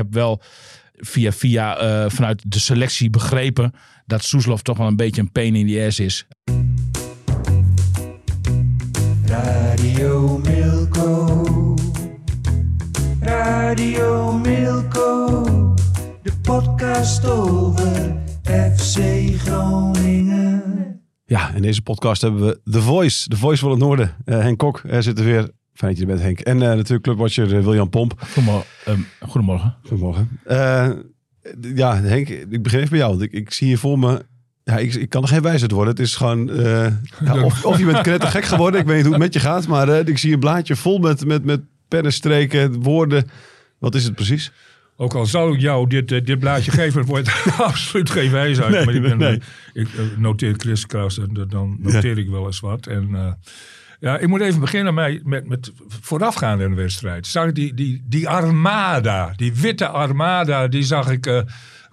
heb wel via, via eh, vanuit de selectie begrepen dat Soeslof toch wel een beetje een pain in the ass is. Radio Milko. Radio Milko. De podcast over FC Groningen. Ja, in deze podcast hebben we The Voice. The Voice van het Noorden. Eh, Henk Kok er zit er weer. Fijn dat je er bent, Henk. En eh, natuurlijk clubwatcher uh, William Pomp. Goedemorgen. Um, goedemorgen. Goedemorgen. Uh, ja, Henk, ik begin even bij jou. Ik, ik zie hier voor me... Ja, ik, ik kan er geen wijsheid worden. Het is gewoon... Ja, of, of, je bent knettergek geworden. Ik weet niet hoe het met je gaat. Maar ik zie een blaadje vol met, met, met pennenstreken, woorden. Wat is het precies? Ook al zou ik jou dit, dit blaadje geven, wordt het absoluut geen wijsheid. Nee, maar ik, ben, nee. ik noteer Chris Kraus en dan noteer ja. ik wel eens wat. En ja, ik moet even beginnen met, met, met voorafgaande de wedstrijd. Zag ik die, die, die armada, die witte armada, die zag ik uh,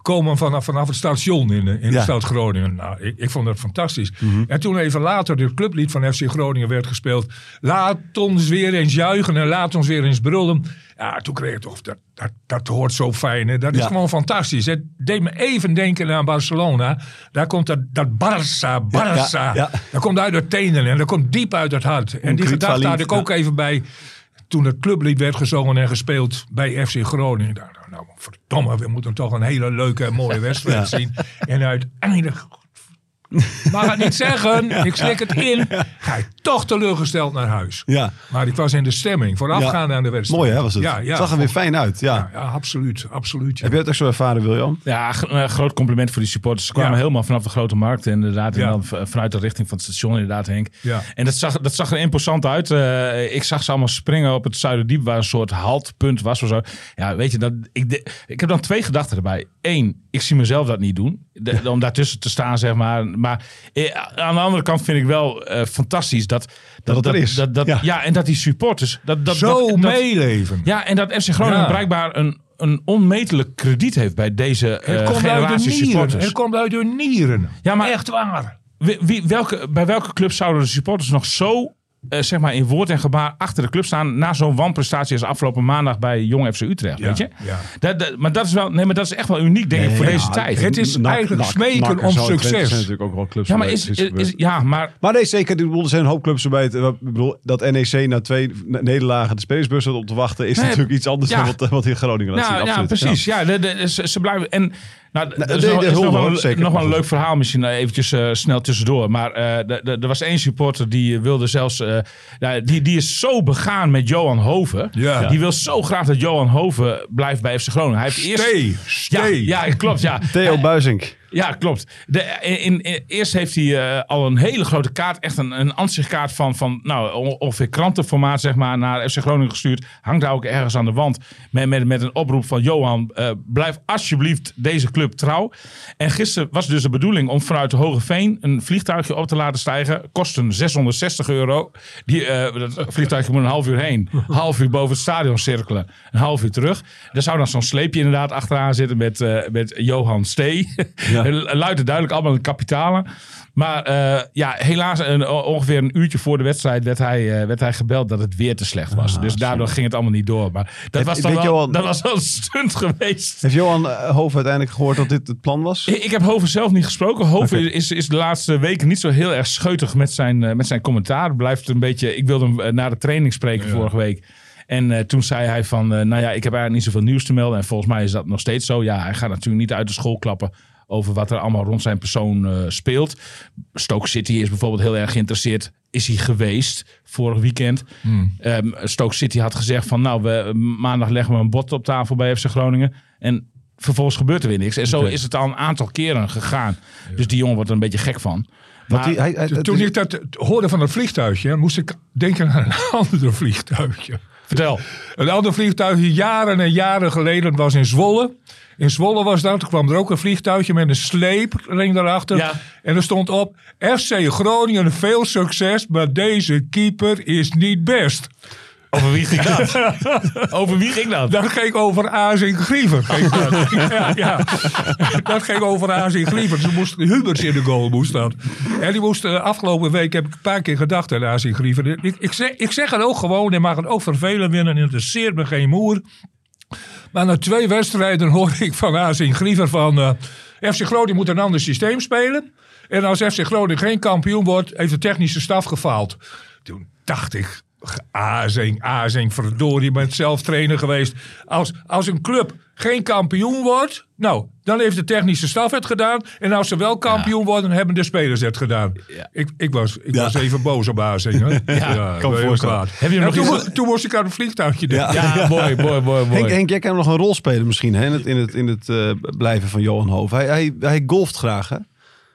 komen vanaf, vanaf het station in, in ja. de stad Groningen. Nou, ik, ik vond dat fantastisch. Mhm. Mm -hmm. En toen even later de clublied van FC Groningen werd gespeeld. Laat ons weer eens juichen en laat ons weer eens brullen. Ja, toen kreeg ik toch, dat, dat, dat hoort zo fijn. Hè? Dat is Ja. gewoon fantastisch. Het deed me even denken aan Barcelona. Daar komt dat, dat Barça, Barça. Ja. Dat komt uit de tenen en dat komt diep uit het hart. En die gedachte had ik ook even bij toen het clublied werd gezongen en gespeeld bij FC Groningen. Nou, nou, nou verdomme, we moeten toch een hele leuke en mooie wedstrijd zien. En uiteindelijk, mag het niet zeggen, ik slik het in, ga ik toch teleurgesteld naar huis. Ja. Maar ik was in de stemming, voorafgaande aan de wedstrijd. Mooi hè, was het? Ja, ja. Zag er weer fijn uit. Ja. Ja, ja, absoluut, absoluut. ja. Heb je het ook zo ervaren, William? Ja, g- eh, groot compliment voor die supporters. Ze kwamen Ja. helemaal vanaf de grote markt. Inderdaad, en dan vanuit de richting van het station, inderdaad, Henk. Ja. En dat zag, dat zag er imposant uit. Eh, ik zag ze allemaal springen op het Zuiderdiep, waar een soort haltpunt was of zo. Ja, weet je, dat, ik, de- ik heb dan twee gedachten erbij. Eén, ik zie mezelf dat niet doen. De- om daartussen te staan, zeg maar. Maar eh, aan de andere kant vind ik wel eh, fantastisch dat... Dat het er is. Dat, dat, Ja. ja. en dat die supporters... Dat, dat, Zo dat, dat- meeleven. ja, en dat FC Groningen Ja. blijkbaar een, een onmetelijk krediet heeft bij deze Het eh komt uit de supporters. Het komt uit de nieren. Ja, maar- Echt waar. Wie, wie- welke, bij welke club zouden de supporters nog zo eh, zeg maar in woord en gebaar achter de club staan na zo'n wanprestatie als afgelopen maandag bij Jong FC Utrecht, weet je? ja. Dat, dat- maar dat is wel, nee, maar dat is echt wel uniek denk ik voor Ja, deze tijd. het is Nak- eigenlijk Nak- smeken Nak om succes. zijn natuurlijk ook wel clubs ja, maar is, is is, gebeurd. ja, maar Maar nee, zeker. Er zijn een hoop clubs erbij. Ik bedoel, dat NEC na twee nederlagen de spelersbus zat op te wachten... is Nee, natuurlijk iets anders dan wat, wat in Groningen laat zien. Ja, precies. Ja. de, de, ze, ze blijven. En nou, er is nog, de is nog wel, een- leuk verhaal, misschien eh, eventjes eh, snel tussendoor. Maar er was één supporter die wilde zelfs. Eh, ja, die, die is zo begaan met Johan Hoven. Ja. Die wil zo graag dat Johan Hoven blijft bij FC Groningen. Hij heeft eerst. Stay, Ja, ja, klopt. Ja. Theo Buizink. Ja, klopt. De, in, eerst heeft hij eh, al een hele grote kaart, echt een, een ansichtkaart van, van nou, on- ongeveer krantenformaat, zeg maar, naar FC Groningen gestuurd. Hangt daar ook ergens aan de wand met, met, met een oproep van Johan, eh, blijf alsjeblieft deze club trouw. En gisteren was dus de bedoeling om vanuit Hogeveen een vliegtuigje op te laten stijgen. Kosten 660 euro. Die, eh, dat vliegtuigje moet een half uur heen, een half uur boven het stadion cirkelen, een half uur terug. Er zou dan zo'n sleepje inderdaad achteraan zitten met, eh, met Johan Stee. Luid en duidelijk, allemaal in kapitalen. Maar eh, ja, helaas een, ongeveer een uurtje voor de wedstrijd werd hij, eh, werd hij gebeld dat het weer te slecht was. dus daardoor ging het allemaal niet door. Maar dat, Heb- was, dan wel, dat was wel een stunt geweest. Heeft Johan eh, Hoven uiteindelijk gehoord dat dit het plan was? Ik ik heb Hoven zelf niet gesproken. Hoven is, is de laatste weken niet zo heel erg scheutig met zijn, met zijn commentaar. Blijft een beetje. Ik wilde hem na de training spreken vorige week. En toen zei hij van, nou ja, ik heb eigenlijk niet zoveel nieuws te melden. En volgens mij is dat nog steeds zo. Ja, hij gaat natuurlijk niet uit de school klappen over wat er allemaal rond zijn persoon eh, speelt. Stoke City is bijvoorbeeld heel erg geïnteresseerd. Is hij geweest vorig weekend? Ehm, Stoke City had gezegd van, nou, we, maandag leggen we een bod op tafel bij FC Groningen. En vervolgens gebeurt er weer niks. En zo is het al een aantal keren gegaan. Dus die jongen wordt er een beetje gek van. Maar- die- hij- hij- Toen ik dat hoorde van het vliegtuigje, moest ik denken aan een ander vliegtuigje. Vertel. Een ander vliegtuigje jaren en jaren geleden was in Zwolle. In Zwolle was dat. Toen kwam er ook een vliegtuigje met een sleepring daarachter. Ja. En er stond op: FC Groningen, veel succes, maar deze keeper is niet best. Over wie ging dat? Over wie ging dat? Dat ging over Azing Griever. dat. ja, ja. Dat ging over Azing Griever. Ze moest, Hubers in de goal moest dat. En die moest de afgelopen week, heb ik een paar keer gedacht aan Azing Griever. Ik, ik, zeg, ik zeg het ook gewoon, hij mag het ook vervelen winnen. Interesseert me geen moer. Maar na twee wedstrijden hoorde ik van Azing Griever van... eh, FC Groningen moet een ander systeem spelen. En als FC Groningen geen kampioen wordt, heeft de technische staf gefaald. Toen dacht ik, Azing, Azing, verdorie, je bent zelf trainer geweest. Als, als een club geen kampioen wordt, nou, dan heeft de technische staf het gedaan. En als ze wel kampioen worden, hebben de spelers het gedaan. Ja. Ik, ik, was, ik Ja. was even boos op Azing. Hè? Ja, kan voorstellen. Heb je En nog toen, iets- toen moest ik aan een vliegtuigje denken. Ja, mooi, mooi, mooi, mooi. Henk, Henk, jij kan nog een rol spelen misschien hè, in het, in het, in het eh, blijven van Johan Hoof. Hij, hij, hij golft graag hè?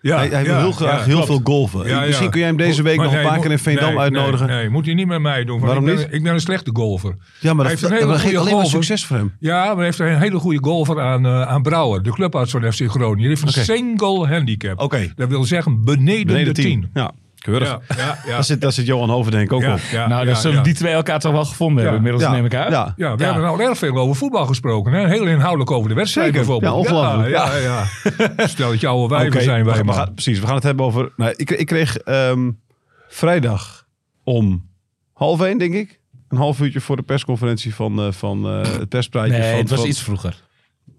Ja, hij hij wil heel graag heel veel golven. Misschien kun jij hem deze week Maar nog een nee, paar keer in Veendam nee, uitnodigen. Nee, nee, moet hij niet met mij doen. Waarom ik ben, niet? Ik ben een slechte golfer. Ja, maar Hij dat, heeft dat, geeft alleen maar succes voor hem. Ja, maar hij heeft een hele goede golfer aan, eh, aan Brouwer. De clubarts van FC Groningen. Die heeft een single handicap. Oké. Dat wil zeggen beneden, Beneden de 10. 10. Ja, keurig. Ja, ja, ja. Daar, zit, daar zit Johan Hoven denk ik ook ja, op. ja, nou, ja, zullen ja. die twee elkaar toch wel gevonden Ja. hebben. Inmiddels Ja. neem ik uit. Ja. Ja, we Ja. hebben nou erg veel over voetbal gesproken. Hè? Heel inhoudelijk over de wedstrijd Zeker. bijvoorbeeld. Ja, ongelooflijk. Ja, ja, ja. Stel dat je oude wijven zijn wij, gaan- precies, we gaan het hebben over... Nou, ik, ik kreeg ehm, vrijdag om half één, denk ik. Een half uurtje voor de persconferentie van, eh, van eh, het perspraatje. Nee, van, het was van- iets vroeger.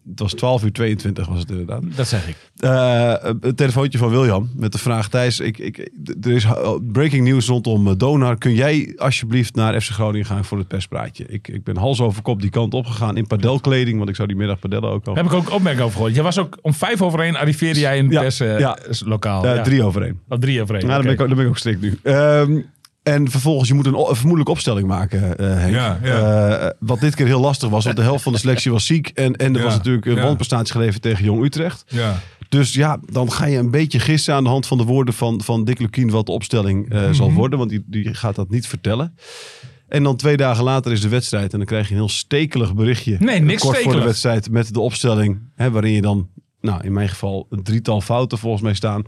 Het was 12 uur 22 was het inderdaad. Dat zeg ik. Eh, een telefoontje van William met de vraag: Thijs, ik, ik, er is uh, breaking news rondom eh, Donar. Kun jij alsjeblieft naar FC Groningen gaan voor het perspraatje? Ik, ik ben hals over kop die kant opgegaan in padelkleding, want ik zou die middag padellen ook al. Heb ik ook opmerking over gehoord. Je was ook om vijf over één arriveerde jij in het Ja, perslokaal. ja. lokaal. Eh, ja. Drie over één. Oh, drie over één. Nou, dan, ben ik, ook- dan ben ik ook strikt nu. Ehm, en vervolgens, je moet een, een vermoedelijke opstelling maken, Henk. Ja, ja. Eh, wat dit keer heel lastig was, want de helft van de selectie was ziek. En, en er Ja, was natuurlijk een wanprestatie geleverd tegen Jong Utrecht. Ja. Dus ja, dan ga je een beetje gissen aan de hand van de woorden van, van Dick Lukien wat de opstelling eh, zal Mhm. worden. Want die, die gaat dat niet vertellen. En dan twee dagen later is de wedstrijd. En dan krijg je een heel stekelig berichtje. Nee, niks Kort voor de wedstrijd met de opstelling. Hè, waarin je dan, nou in mijn geval, een drietal fouten volgens mij staan.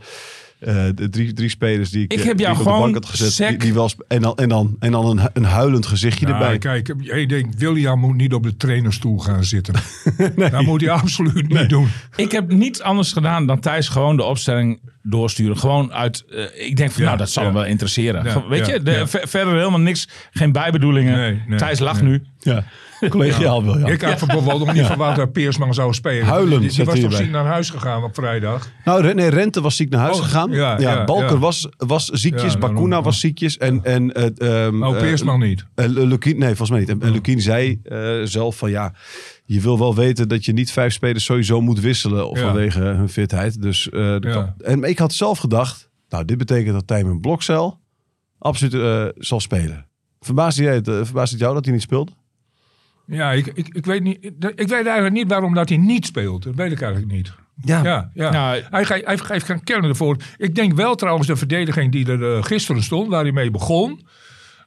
Eh, de drie, drie spelers die ik, Ik eh, heb die jou ik op de gewoon bank had gezet. sec- Die, die wel sp- en, dan, en, dan, en dan een, een huilend gezichtje Nou, erbij. kijk, ik denk, William moet niet op de trainerstoel gaan zitten. Dat moet hij absoluut niet doen. Ik heb niets anders gedaan dan thuis gewoon de opstelling doorsturen. Gewoon uit, eh, ik denk van Ja, nou, dat zal ja. hem wel interesseren. Ja, Weet ja, je, de, ja. ver- verder helemaal niks, geen bijbedoelingen. Nee, nee, Thijs lacht nee. nu. Ja, collegiaal wil je. Ik had bijvoorbeeld nog niet verwacht dat Peersman zou spelen. Huilend, Die, was toch ziek naar huis gegaan op vrijdag. Nou, nee, Rente was ziek naar huis Oh, gegaan. ja, Ja, ja, Balker ja. Was, was ziekjes. Ja, daarom. Bakuna was ziekjes. En, en, eh, ehm, Oh, eh, Peersman niet. Eh, Lu- Lukien, nee, volgens mij niet. En- En. Lukien zei eh, zelf van ja, je wil wel weten dat je niet vijf spelers sowieso moet wisselen Ja. vanwege hun fitheid. Dus, eh, de Ja. kan- en ik had zelf gedacht, nou dit betekent dat Tijmen Blokcel absoluut eh, zal spelen. Verbaasde, jij het, verbaasde het jou dat hij niet speelde? Ja, ik, ik, ik, weet niet, ik weet eigenlijk niet waarom dat hij niet speelt. Dat weet ik eigenlijk niet. Ja, ja. Nou, hij, ge- hij geeft geen kennen ervoor. Ik denk wel trouwens de verdediging die er eh, gisteren stond, waar hij mee begon.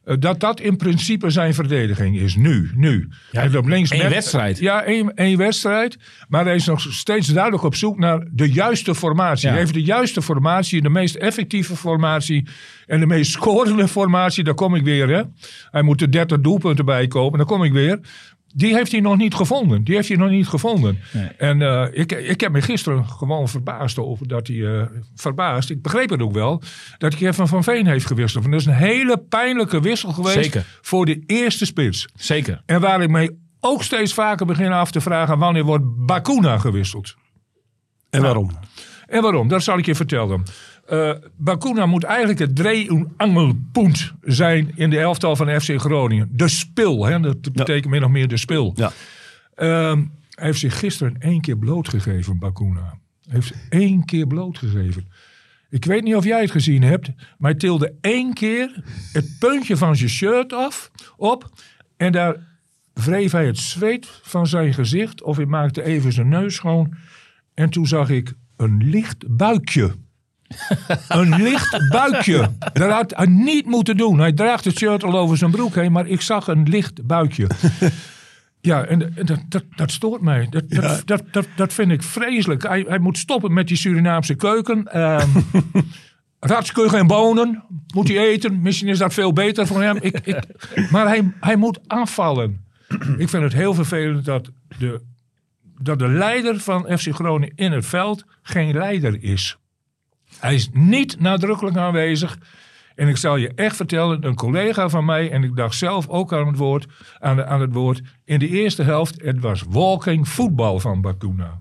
Eh, dat dat in principe zijn verdediging is. Nu, nu. Ja, Hij loopt links één met- wedstrijd. Ja, één, één wedstrijd. Maar hij is nog steeds duidelijk op zoek naar de juiste formatie. Ja. Hij heeft de juiste formatie, de meest effectieve formatie. En de meest scorende formatie, daar kom ik weer. Hè. Hij moet er 30 doelpunten bij komen, daar kom ik weer. Die heeft hij nog niet gevonden. Die heeft hij nog niet gevonden. Nee. En eh, ik, ik heb me gisteren gewoon verbaasd over dat hij... eh, verbaasd, ik begreep het ook wel, dat Kevin van Veen heeft gewisseld. Want dat is een hele pijnlijke wissel geweest Zeker. voor de eerste spits. zeker. En waar ik mij ook steeds vaker begin af te vragen... wanneer wordt Bakuna gewisseld? En waarom? En waarom? Dat zal ik je vertellen. Eh Bakuna moet eigenlijk het angelpunt zijn in de elftal van FC Groningen. De spil, hè? dat betekent min of meer de spil. Ja. Ehm, hij heeft zich gisteren één keer blootgegeven, Bakuna. Hij heeft één keer blootgegeven. Ik weet niet of jij het gezien hebt, maar hij tilde één keer het puntje van zijn shirt af, op. En daar wreef hij het zweet van zijn gezicht. Of hij maakte even zijn neus schoon. En toen zag ik een licht buikje. een licht buikje. Dat had hij niet moeten doen. Hij draagt het shirt al over zijn broek heen, maar ik zag een licht buikje. Ja, en, dat, dat, dat stoort mij. Dat, dat, dat, dat, dat vind ik vreselijk. Hij, hij moet stoppen met die Surinaamse keuken. Ehm Ratskeuken en bonen moet hij eten. Misschien is dat veel beter voor hem. Ik, ik, maar hij, hij moet afvallen. Ik vind het heel vervelend dat de, dat de leider van FC Groningen in het veld geen leider is. Hij is niet nadrukkelijk aanwezig. En ik zal je echt vertellen, een collega van mij, en ik dacht zelf ook aan het woord, aan, de, aan het woord in de eerste helft, het was walking voetbal van Bakuna.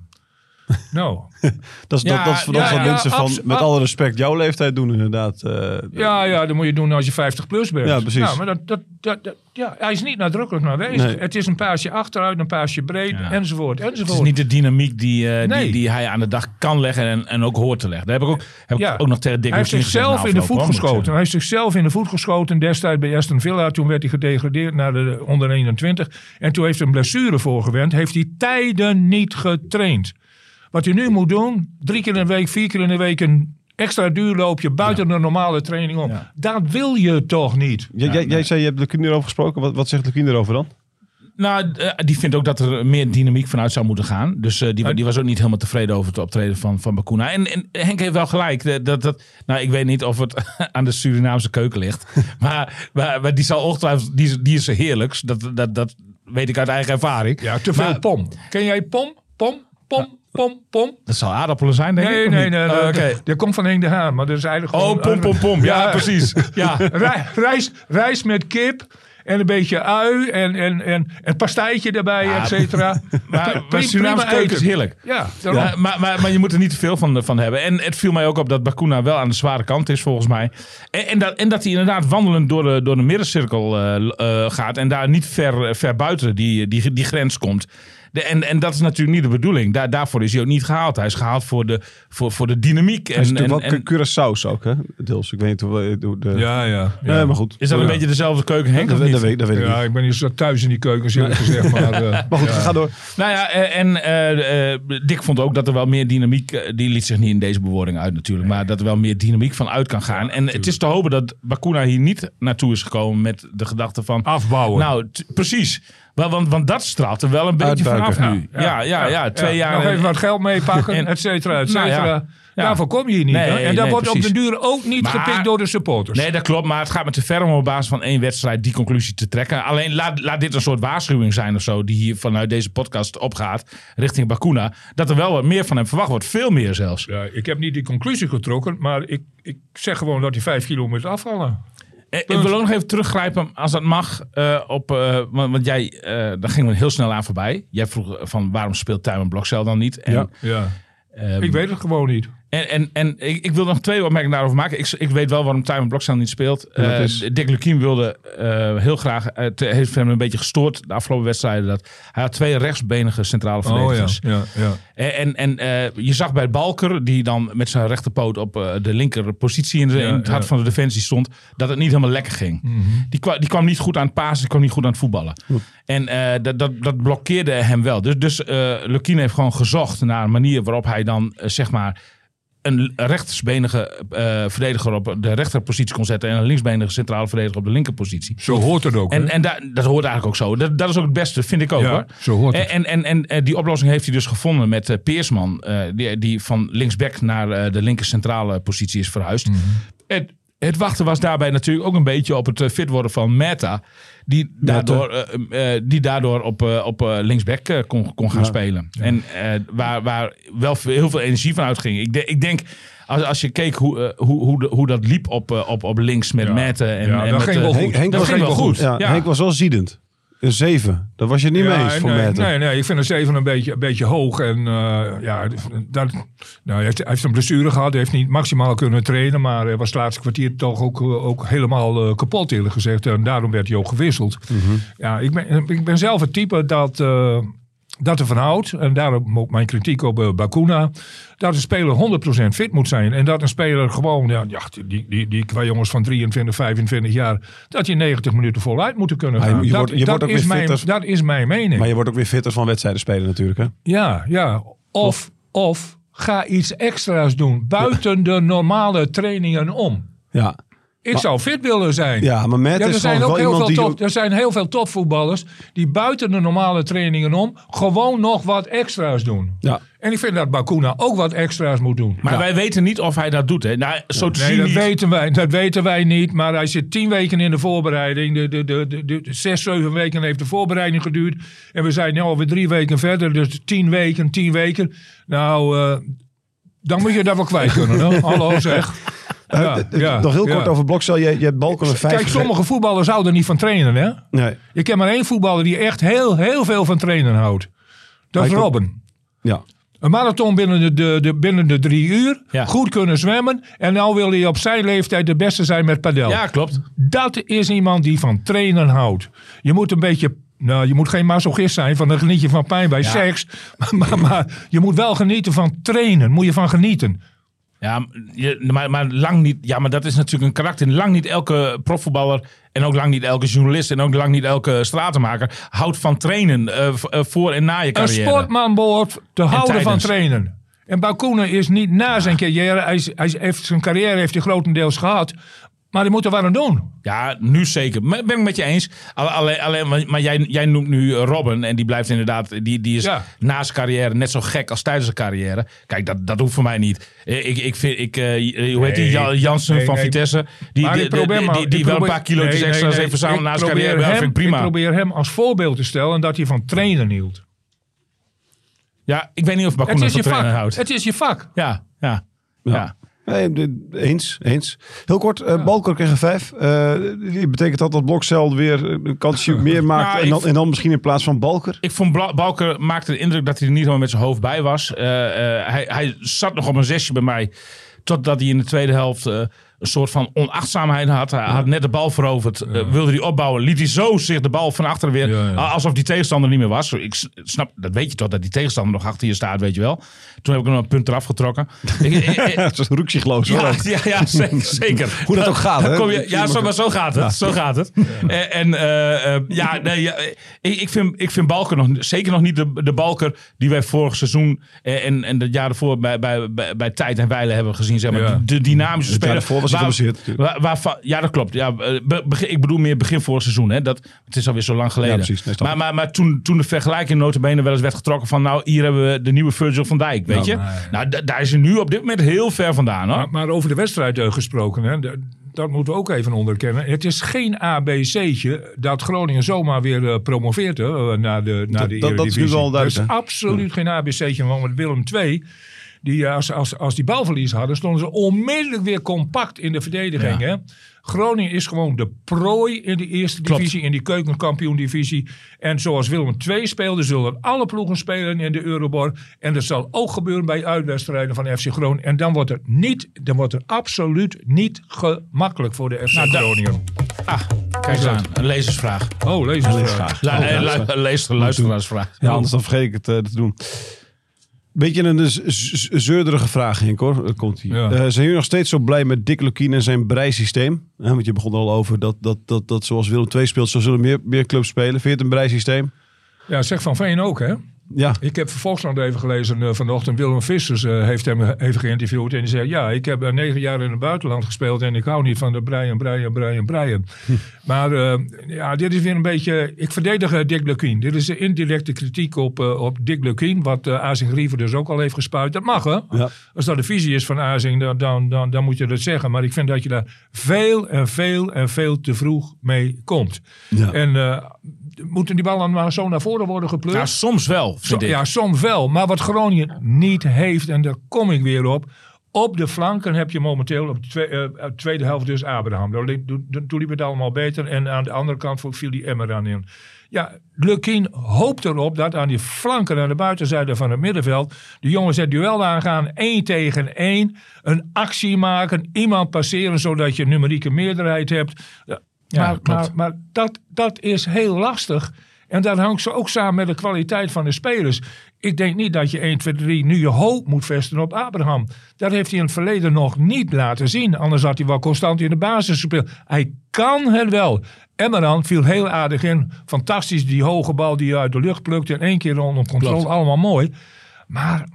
Nou, Dat is, Ja, dat, dat is voor ja, dat wat ja, mensen van, met alle respect, jouw leeftijd doen inderdaad. eh, ja, ja, dat moet je doen als je 50 plus bent. Ja, precies. Nou, maar dat, dat, dat, dat- ja, hij is niet nadrukkelijk aanwezig. Nee. Het is een paasje achteruit, een paasje breed, Ja. enzovoort, Het enzovoort. is niet de dynamiek die, eh, Nee. die, die hij aan de dag kan leggen en, en ook hoort te leggen. Daar heb ik ook, heb Ja. ik ook nog tegen Dick Hij heeft zichzelf in de afloop, voet geschoten. Hij heeft zichzelf in de voet geschoten destijds bij Aston Villa. Toen werd hij gedegradeerd naar de onder 21. En toen heeft hij een blessure voorgewend. Heeft hij tijden niet getraind. Wat hij nu moet doen, drie keer in de week, vier keer in de week een extra duurloopje buiten de normale training om. Ja. Dat wil je toch niet? jij, zei, je hebt Lukien erover gesproken. Wat, wat zegt Lukien erover dan? Nou, eh, die vindt ook dat er meer dynamiek vanuit zou moeten gaan. Dus eh, die, was ook niet helemaal tevreden over het optreden van, van Bakuna. En, en Henk heeft wel gelijk. eh, Dat, dat, nou, ik weet niet of het aan de Surinaamse keuken ligt. maar, maar, maar die zal ongetwijfeld, die, is- die is heerlijks. Dat, dat, dat weet ik uit eigen ervaring. Ja, te veel Maar- pom. Ken jij pom? Pom, pom, pom, pom? Dat zal aardappelen zijn, denk Nee, ik. nee, nee. Oh, dat- Oké. Dat komt van Henk de Haan, maar dat is eigenlijk Oh, pom, pom, pom. Ja, Ja. precies. Ja. Rij- rijst, rijst met kip en een beetje ui en, en, en een pastijtje erbij, Ja, et cetera. Maar, maar Surinaamse keuken is heerlijk. Ja, maar, maar, maar je moet er niet te veel van, van hebben. En het viel mij ook op dat Bakuna wel aan de zware kant is, volgens mij. En, en, dat, en dat hij inderdaad wandelend door de, door de middencirkel eh, eh, gaat. En daar niet ver, ver buiten die, die, die grens komt. De, en, en dat is natuurlijk niet de bedoeling. Daar, daarvoor is hij ook niet gehaald. Hij is gehaald voor de, voor, voor de dynamiek. Hij is En, en, natuurlijk en, wel Curaçao's ook, hè? Deels. Ik weet niet hoe... hoe de... Ja, ja. ja. Nee, maar goed. is dat een Ja. beetje dezelfde keuken, Henk? dat, dat weet, dat weet ik Ja, niet. ik ben niet zo thuis in die keukens, eerlijk gezegd. Maar, eh, Maar goed, ja. ga door. Nou ja, eh, en eh, Dick vond ook dat er wel meer dynamiek, die liet zich niet in deze bewoording uit natuurlijk, maar dat er wel meer dynamiek van uit kan gaan. en het is te hopen dat Bakuna hier niet naartoe is gekomen met de gedachte van, Afbouwen. nou precies, Wel, want, want dat straalt er wel een beetje Uitbuiken. vanaf nu. Ja, ja, ja, twee jaar. Nog even wat geld meepakken, En- et cetera, et Nou ja. cetera. Ja. Daarvoor kom je hier niet. Nee, en dat nee, wordt op den duur ook niet Maar- gepikt door de supporters. Nee, dat klopt. Maar het gaat me te ver om op basis van één wedstrijd die conclusie te trekken. Alleen laat, laat dit een soort waarschuwing zijn of zo. Die hier vanuit deze podcast opgaat. Richting Bakuna. Dat er wel wat meer van hem verwacht wordt. Veel meer zelfs. Ja, ik heb niet die conclusie getrokken, maar ik, ik zeg gewoon dat hij vijf kilo moet afvallen. Eh, Ik wil ook nog even teruggrijpen, als dat mag, eh, op, eh, want, want jij, eh, daar gingen we heel snel aan voorbij. Jij vroeg van waarom speelt Tuin Blokcel dan niet? En, Ja. Ja. ehm, Ik weet het gewoon niet. En, en, en ik, ik wil nog twee opmerkingen daarover maken. Ik, ik weet wel waarom Tuin Blokcel niet speelt. Eh, is? Dick Lukien wilde eh, heel graag, eh, het heeft hem een beetje gestoord de afgelopen wedstrijden. Dat hij had twee rechtsbenige centrale Oh ja, verdedigers. ja, ja. En, en, en eh, je zag bij Balker, die dan met zijn rechterpoot op eh, de linker positie in, de, in het hart van de defensie stond, dat het niet helemaal lekker ging. die, kwam, die kwam niet goed aan het pasen, die kwam niet goed aan het voetballen. En eh, dat, dat, dat blokkeerde hem wel. Dus, dus eh Lukien heeft gewoon gezocht naar een manier waarop hij dan, eh, zeg maar, een rechtsbenige eh, verdediger op de rechterpositie kon zetten en een linksbenige centrale verdediger op de linkerpositie. Zo hoort het ook. En, hè? en da- dat hoort eigenlijk ook zo. Dat, dat is ook het beste, vind ik ook ja, hoor. zo hoort het. En, en, en, en die oplossing heeft hij dus gevonden met eh, Peersman, eh, die, die van linksback naar eh, de linker centrale positie is verhuisd. Mhm. Het wachten was daarbij natuurlijk ook een beetje op het eh, fit worden van Meta, die daardoor, eh, eh, die daardoor op, op linksback kon, kon gaan Ja. spelen. En waar, waar wel heel veel energie van uitging. Ik, de- ik denk, als, als je keek hoe, hoe, hoe, de- hoe dat liep op, op, op links met Ja. Meta en, Ja, en dat ging wel goed. Henk was wel ziedend. Een 7. Daar was je niet mee eens voor nee, nee, nee, ik vind een 7 een beetje, een beetje hoog. En eh, ja, dat, nou, hij, heeft, hij heeft een blessure gehad. Hij heeft niet maximaal kunnen trainen. Maar hij was het laatste kwartier toch ook, eh, ook helemaal eh, kapot eerlijk gezegd. En daarom werd hij ook gewisseld. Ja, ik ben, ik ben zelf het type dat, dat ervan houdt. En daarom ook mijn kritiek op eh, Bakuna. Dat een speler 100% fit moet zijn. En dat een speler gewoon, ja, ja die, die, die qua jongens van 23, 25 jaar. Dat je 90 minuten voluit moeten kunnen je- gaan. je dat, wordt- je dat wordt ook is weer mijn, dat is mijn mening. Maar je wordt ook weer fitter van wedstrijden spelen natuurlijk. Hè? Ja, ja. Of, of ga iets extra's doen buiten de normale trainingen om. Ja, Ik zou fit willen zijn. ja maar Merten Ja, er, is zijn gewoon ook wel heel iemand veel die... top, er zijn heel veel topvoetballers die buiten de normale trainingen om gewoon nog wat extra's doen. Ja. En ik vind dat Bakuna ook wat extra's moet doen. Maar wij weten niet of hij dat doet. Hè. Nou, zo te Nee, zien dat niet. weten, wij, dat weten wij niet. Maar hij zit tien weken in de voorbereiding. De, de, de, de, de, de zes, zeven weken heeft de voorbereiding geduurd. En we zijn nu alweer drie weken verder. Dus tien weken, tien weken. Nou, eh, dan moet je dat wel kwijt kunnen. Hè? Hallo zeg. Eh, Ja, ja, nog heel kort ja. over Blokcel. Je, je hebt Balken vijf. Kijk, sommige voetballers houden er niet van trainen, hè? Nee, Ik ken maar één voetballer die echt heel, heel veel van trainen houdt. Dat is Robben. ja. Een marathon binnen de, de, de, binnen de drie uur. Ja. Goed kunnen zwemmen. En nou wil hij op zijn leeftijd de beste zijn met padel. Ja, klopt. Dat is iemand die van trainen houdt. Je moet een beetje... Nou, je moet geen masochist zijn, van dan geniet je van pijn bij seks. Maar, maar, maar je moet wel genieten van trainen. Moet je van genieten. Ja, maar, maar lang niet. Ja, maar dat is natuurlijk een karakter. Lang niet elke profvoetballer en ook lang niet elke journalist en ook lang niet elke stratenmaker houdt van trainen eh, eh, voor en na je Een carrière. sportman behoort te houden van trainen. En Bakuna is niet na zijn carrière. Hij, is- hij heeft, zijn carrière heeft hij grotendeels gehad. Maar hij moet er wat aan doen. Ja, nu zeker. Maar Ben ik met je eens. Alle- Alleen, alleen, maar- jij, jij noemt nu eh, Robin. En die blijft inderdaad. Die, die is Ja. na zijn carrière net zo gek als tijdens zijn carrière. Kijk, dat, dat hoeft voor mij niet. Eh, Ik, ik vind. Ik, eh, hoe heet die? Nee. Ja- Jansen Nee, van nee. Vitesse. Die, Maar die, probeer die, die, die wel een paar nee, extra nee, nee. heeft verzameld na zijn carrière. Hem- vind ik prima. Ik probeer hem als voorbeeld te stellen dat hij van trainen hield. ja, ik weet niet of is van je trainen vak. houdt. Het is je vak. Ja, ja, ja. Nee, eens, eens. Heel kort, eh Balker kreeg een vijf. Die betekent dat dat Blokcel weer een kansje meer maakt. Nou, en, dan, en dan misschien in plaats van Balker. Ik vond Bla- Balker maakte de indruk dat hij er niet helemaal met zijn hoofd bij was. Eh, hij, hij zat nog op een zesje bij mij. Totdat hij in de tweede helft een soort van onachtzaamheid had. Hij had net de bal veroverd. eh, wilde hij opbouwen. Liet hij zo zich de bal van achteren weer. Ja, ja. Alsof die tegenstander niet meer was. Ik snap, dat weet je toch, dat die tegenstander nog achter je staat, weet je wel. Toen heb ik nog een punt eraf getrokken. Dat is roekzichtloos. ja, ja, ja, zeker. zeker. Hoe dat ook gaat, Dan hè? Kom je, ja, zo, maar zo gaat het. Zo gaat het. En, en eh, eh, ja, nee, ik, vind, ik vind Balker nog zeker nog niet de, de Balker die wij vorig seizoen en, en het jaar ervoor bij, bij, bij, bij Tijd en Weilen hebben gezien. Zeg maar. De, dynamische Het speler. Was hij geblesseerd waar- ja, dat klopt. Ja, eh, be- ik bedoel meer begin vorig seizoen. Hè. Dat, het is alweer zo lang geleden. Ja, precies. Nee, snap maar maar, maar toen, toen de vergelijking notabene wel eens werd getrokken van... nou, hier hebben we de nieuwe Virgil van Dijk, weet je. Nou, da- daar is hij nu op dit moment heel ver vandaan. Hoor. Maar, maar over de wedstrijd gesproken, hè, dat moeten we ook even onderkennen. Het is geen ABC'tje dat Groningen zomaar weer eh, promoveert hè, eh, naar de, naar de Dat- dat is nu wel duidelijk, Dat is absoluut geen ABC'tje. Want met Willem II, die, eh, als, als, als die balverlies hadden, stonden ze onmiddellijk weer compact in de verdediging. Hè? Groningen is gewoon de prooi in de eerste Klopt. divisie, in die keukenkampioen-divisie. En zoals Willem II speelde, zullen alle ploegen spelen in de Euroborg. En dat zal ook gebeuren bij uitwedstrijden van FC Groningen. En dan wordt het, niet, dan wordt het absoluut niet gemakkelijk voor de FC Nou, Groningen. Ah, kijk eens aan. Een lezersvraag. Oh, lees eens. vraag. La, eh, lu- een lezer- luisteraarsvraag. Ja, anders dan vergeet ik het eh, te doen. Beetje een zeurderige vraag, Henk, hoor. Komt hier. Ja. Eh, zijn jullie nog steeds zo blij met Dick Lukien en zijn breisysteem? Eh, want je begon al over dat, dat, dat, dat zoals Willem II speelt, zo zullen meer, meer clubs spelen. Vind je het een breisysteem? Ja, zeg Van Veen ook, hè? Ja. Ik heb Volkskrant even gelezen eh, vanochtend. Willem Vissers eh, heeft hem even geïnterviewd. En die zei, ja, ik heb eh, negen jaar in het buitenland gespeeld... en ik hou niet van de breien, breien, breien, breien. Maar eh, ja, dit is weer een beetje... Ik verdedig eh, Dick Lukien. Dit is de indirecte kritiek op, eh, op Dick Lukien... wat uh, Azing Griever dus ook al heeft gespuit. Dat mag, hè? Ja. Als dat de visie is van Azing, dan, dan, dan, dan moet je dat zeggen. Maar ik vind dat je daar veel en veel en veel te vroeg mee komt. Ja. En eh, moeten die ballen maar zo naar voren worden gepleurd? Nou, soms wel, Zo- vind ik. ja, soms wel. Maar wat Groningen niet heeft, en daar kom ik weer op. Op de flanken heb je momenteel op de twee- eh, tweede helft dus Abraham. Toen liep het allemaal beter. En aan de andere kant viel die Emmer aan in. Ja, Lukien hoopt erop dat aan die flanken aan de buitenzijde van het middenveld. de jongens het duel aangaan, één tegen één. Een actie maken, iemand passeren zodat je een numerieke meerderheid hebt. Ja, maar, maar, maar dat, dat is heel lastig. En dat hangt zo ook samen met de kwaliteit van de spelers. Ik denk niet dat je 1, 2, 3 nu je hoop moet vestigen op Abraham. Dat heeft hij in het verleden nog niet laten zien. Anders had hij wel constant in de basis gespeeld. Hij kan het wel. Emmeran viel heel aardig in. Fantastisch, die hoge bal die je uit de lucht plukt. In één keer onder controle, Klopt. allemaal mooi. Maar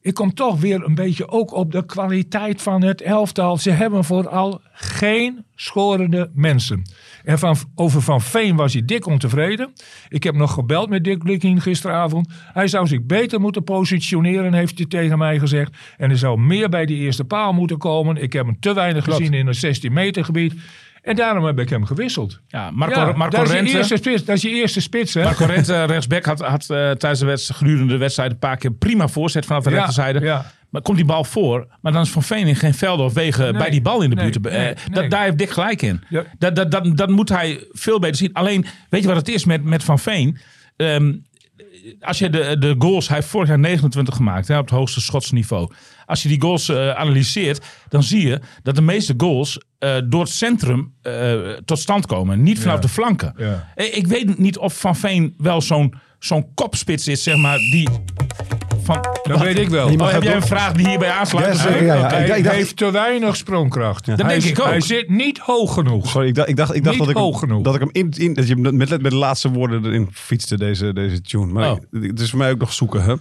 ik kom toch weer een beetje ook op de kwaliteit van het elftal. Ze hebben vooral geen scorende mensen. En van, over Van Veen was hij dik ontevreden. Ik heb nog gebeld met Dick Lukien gisteravond. Hij zou zich beter moeten positioneren, heeft hij tegen mij gezegd. En hij zou meer bij die eerste paal moeten komen. Ik heb hem te weinig gezien in een 16 meter gebied. En daarom heb ik hem gewisseld. Ja, Marco, Ja, Marco dat, is je eerste spits, dat is je eerste spits, hè? Marco Rente, rechtsback, had, had eh, tijdens de wedstrijd, gedurende de wedstrijd een paar keer prima voorzet vanaf de Ja, rechterzijde. ja. Maar komt die bal voor, maar dan is Van Veen in geen velden of wegen Nee, bij die bal in de buurt. Eh, nee, dat, daar heeft Dick gelijk in. Ja. Dat, dat, dat, dat moet hij veel beter zien. Alleen, weet je wat het is met, met Van Veen? Ehm, als je de, de goals, hij heeft vorig jaar 29 gemaakt hè, op het hoogste Schotse niveau. Als je die goals eh, analyseert, dan zie je dat de meeste goals eh, door het centrum tot stand komen. Niet vanaf Ja. de flanken. Ja. Eh, Ik weet niet of Van Veen wel zo'n zo'n kopspits is, zeg maar, die... Van, Dat weet ik wel. Oh, heb jij een vraag die hierbij aansluit? Ja, Of zeker, zo? ja, ja. Oké. Ik- Hij ik dacht- heeft te weinig sprongkracht. Dat hij, denk ik ook. Hij zit niet hoog genoeg. Sorry, ik dacht, ik dacht, ik dacht dat, ik, hem- genoeg. dat ik hem in, in dat je met, met de laatste woorden erin fietste, deze, deze tune. Maar Oh. het is voor mij ook nog zoeken. Hè?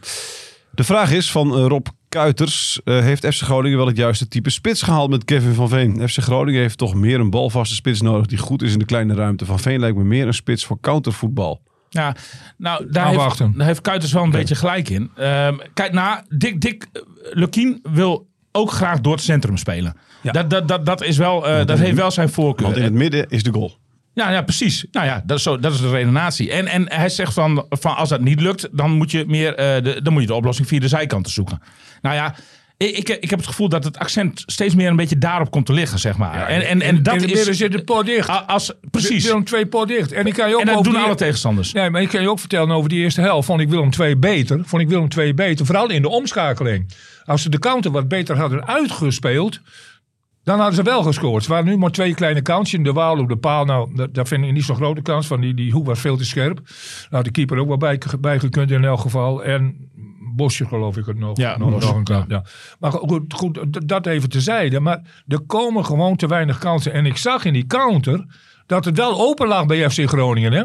De vraag is van eh, Rob Kuiters. eh, heeft FC Groningen wel het juiste type spits gehaald met Kevin van Veen? FC Groningen heeft toch meer een balvaste spits nodig die goed is in de kleine ruimte. Van Veen lijkt me meer een spits voor countervoetbal. Ja, nou, daar heeft, Afwachten. daar heeft Kuiters wel een beetje gelijk in. Ehm, kijk, nou, Dick, Dick eh, Lukien wil ook graag door het centrum spelen. Ja. Dat, dat, dat, dat, is wel, eh, dat dat- heeft wel zijn voorkeur. Want in het midden is de goal. Ja, ja, precies. Nou ja, dat is, zo, dat is de redenatie. En, en hij zegt van, van als dat niet lukt, dan moet je meer eh, de, dan moet je de oplossing via de zijkanten zoeken. Nou ja, ik, ik, ik heb het gevoel dat het accent steeds meer een beetje daarop komt te liggen, zeg maar. en, en, en dat in is zit het poort dicht. als precies. Willem twee poort dicht. En die kan je ook En dat doen die- alle tegenstanders. Nee, maar ik kan je ook vertellen over die eerste helft. Vond ik Willem II beter. Vond ik Willem II beter. Vooral in de omschakeling. Als ze de counter wat beter hadden uitgespeeld. Dan hadden ze wel gescoord. Het waren nu maar twee kleine kansjes. De Waal op de paal. Nou, dat, dat vind ik niet zo'n grote kans. Van die, die hoek was veel te scherp. Nou, de keeper ook wel bij, bij gekund in elk geval. En Bosje geloof ik het nog. Ja, nog, een ja. Maar goed, goed, dat even tezijde. Maar er komen gewoon te weinig kansen. En ik zag in die counter dat het wel open lag bij FC Groningen. Hè?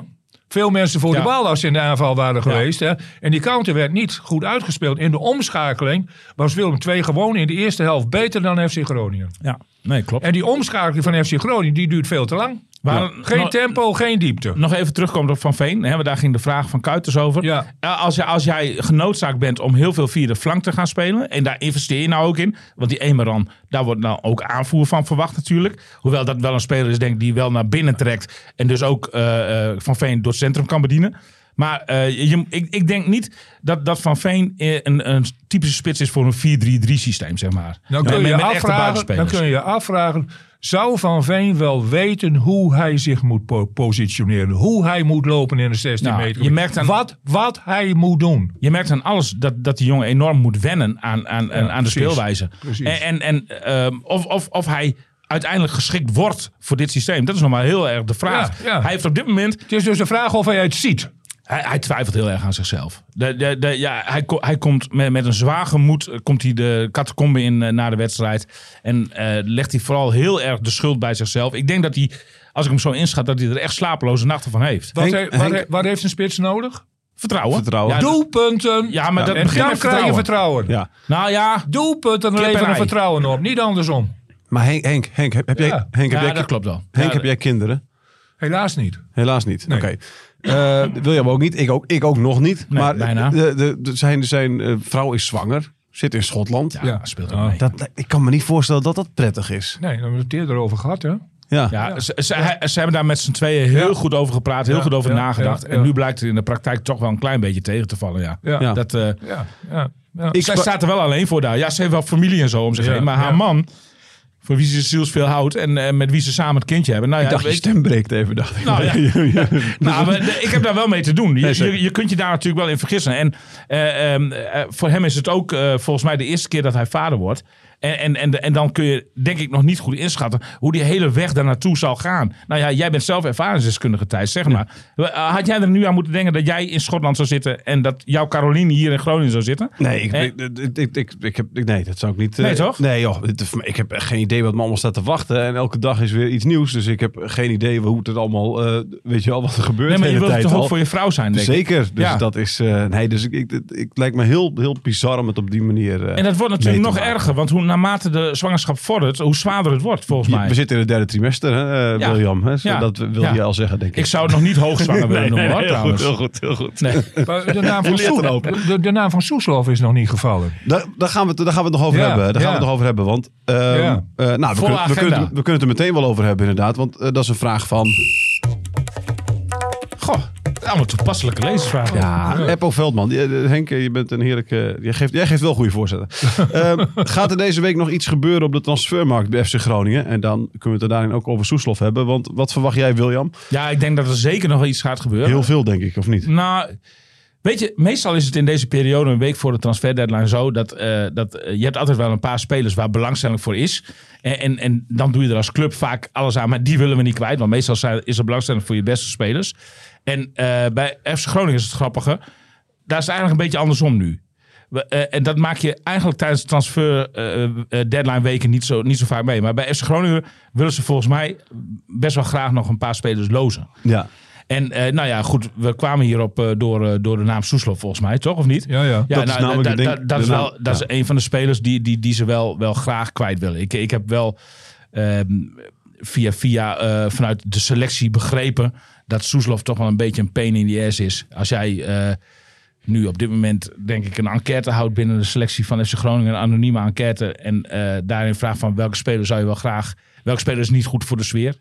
Veel mensen voor de bal als ze in de aanval waren geweest. Hè? En die counter werd niet goed uitgespeeld. In de omschakeling was Willem II gewoon in de eerste helft beter dan FC Groningen. Ja, nee, klopt. En die omschakeling van FC Groningen die duurt veel te lang. Waar- Geen nog- tempo, geen diepte. Nog even terugkomen op Van Veen. Hè, daar ging de vraag van Kuiters over. Ja. Als, je, als jij genoodzaakt bent om heel veel via de flank te gaan spelen. En daar investeer je nou ook in. Want die Emeran, daar wordt nou ook aanvoer van verwacht natuurlijk. Hoewel dat wel een speler is denk ik die wel naar binnen trekt. En dus ook eh, eh, Van Veen door het centrum kan bedienen. Maar eh, je, ik, ik denk niet dat, dat Van Veen een, een typische spits is voor een 4-3-3 systeem, zeg maar. Dan kun, je afvragen, dan kun je je afvragen, zou Van Veen wel weten hoe hij zich moet po- positioneren? Hoe hij moet lopen in de 16 Nou, meter? je merkt aan- wat, wat hij moet doen. Je merkt aan alles dat, dat die jongen enorm moet wennen aan, aan, aan, de speelwijze. Precies. En, en, en ehm, of, of, of hij uiteindelijk geschikt wordt voor dit systeem. Dat is nog maar heel erg de vraag. Ja, ja. Hij heeft op dit moment, Het is dus de vraag of hij het ziet. Hij, hij twijfelt heel erg aan zichzelf. De, de, de, ja, hij, ko- hij komt met, met een zwaar gemoed, eh, komt hij de catacombe in eh, na de wedstrijd. En eh, legt hij vooral heel erg de schuld bij zichzelf. Ik denk dat hij, als ik hem zo inschat, dat hij er echt slapeloze nachten van heeft. Wat, Henk- he- wat, he- wat heeft een spits nodig? Vertrouwen. Vertrouwen. Ja, Doelpunten. Ja, maar dat en begint krijg je vertrouwen. Ja. Nou ja, Doelpunten leveren vertrouwen op. Niet andersom. Maar Henk, Henk, Henk, heb, heb jij, Ja. Henk, heb, ja jij, dat klopt wel. Henk Ja, heb jij kinderen? Helaas niet. Helaas niet. Nee. Oké. Eh, William ook niet. Ik ook, ik ook nog niet. Nee, maar bijna. De, de, de- zijn, zijn eh, vrouw is zwanger. Zit in Schotland. Ja, Ja. speelt ook Ja. mee. Dat, ik kan me niet voorstellen dat dat prettig is. Nee, daar hebben we het eerder over gehad. Hè? Ja. Ja, Ze, ze, hij- ze hebben daar met z'n tweeën heel Ja. goed over gepraat, heel Ja, goed over ja, nagedacht. ja, En ja. nu blijkt het in de praktijk toch wel een klein beetje tegen te vallen. Ja. Ja. Ja. Dat, eh, Ja, ja, ja. Ik zij staat er wel alleen voor daar. Ja, ze heeft wel familie en zo om zich Ja, heen. Maar haar ja. man, voor wie ze zielsveel houdt en eh, met wie ze samen het kindje hebben. Nou ja, ik dacht, je weet je- stem breekt even. Dacht ik. Nou ja. Nou, maar ik heb daar wel mee te doen. Je, Nee, je, je kunt je daar natuurlijk wel in vergissen. En eh, ehm, eh, voor hem is het ook volgens mij de eerste keer dat hij vader wordt. En, en, en, en dan kun je denk ik nog niet goed inschatten hoe die hele weg daar naartoe zal gaan. Nou ja, jij bent zelf ervaringsdeskundige Thijs, zeg maar. Eh, Had jij er nu aan moeten denken dat jij in Schotland zou zitten en dat jouw Caroline hier in Groningen zou zitten? Nee, ik, ik, ik, ik, ik, ik heb, ik- nee, dat zou ik niet. eh, Nee, toch? Nee, joh. Het ik heb geen idee wat me allemaal staat te wachten. En elke dag is weer iets nieuws. Dus ik heb geen idee hoe het allemaal. eh, weet je al wat er gebeurt. Nee, maar je wilt toch ook voor je vrouw zijn, denk ik. Zeker. Dus Ja. dat is. nee, dus ik, ik, ik, ik lijkt me heel, heel bizar om het op die manier. En dat wordt natuurlijk nog erger, want hoe naarmate de zwangerschap vordert, hoe zwaarder het wordt, volgens mij. we zitten in het derde trimester, hè, eh, Ja. William. Hè? Ja. Dat wil je al zeggen, denk ik. Ik zou het nog niet hoogzwanger willen noemen, hoor, heel trouwens. goed, heel goed, heel goed. Nee. Maar De naam, van Je leert Soes- erop. de, de naam van Soeslof is nog niet gevallen. Daar, daar, gaan we het, daar gaan we het nog over hebben. Daar gaan we het nog over hebben. Want ehm, eh, nou, we, kunnen, we, kunnen, agenda. het- we kunnen het er meteen wel over hebben, inderdaad. Want eh, dat is een vraag van. Goh, Allemaal toepasselijke lezersvragen. Ja, Eppo Veldman. Eh, Henk, je bent een heerlijke... Jij geeft, jij geeft wel goede voorzetten. Ehm, gaat er deze week nog iets gebeuren op de transfermarkt bij FC Groningen? En dan kunnen we het er daarin ook over Soeslof hebben. Want wat verwacht jij, William? Ja, ik denk dat er zeker nog iets gaat gebeuren. Heel veel, denk ik, of niet? Nou, weet je, meestal is het in deze periode, een week voor de transferdeadline, zo dat, eh, dat eh, je hebt altijd wel een paar spelers waar belangstelling voor is. En, en, en dan doe je er als club vaak alles aan, maar die willen we niet kwijt. Want meestal zijn, is er belangstelling voor je beste spelers. En eh, bij FC Groningen is het grappige, daar is het eigenlijk een beetje andersom nu. We, eh, en dat maak je eigenlijk tijdens de transfer eh, deadline weken niet zo, niet zo vaak mee. Maar bij FC Groningen willen ze volgens mij best wel graag nog een paar spelers lozen. Ja. En eh, nou ja, goed, we kwamen hierop eh, door, door de naam Soeslof volgens mij, toch? Of niet? Ja, ja. Ja, Dat is nou, namelijk, da- dat is, wel, naam- dat ja. is een van de spelers die, die, die ze wel, wel graag kwijt willen. Ik, ik heb wel ehm, via, via eh, vanuit de selectie begrepen dat Soeslof toch wel een beetje een pain in the ass is. Als jij eh, nu op dit moment, denk ik, een enquête houdt binnen de selectie van FC Groningen, een anonieme enquête, en eh, daarin vraagt van welke speler zou je wel graag, welke speler is niet goed voor de sfeer?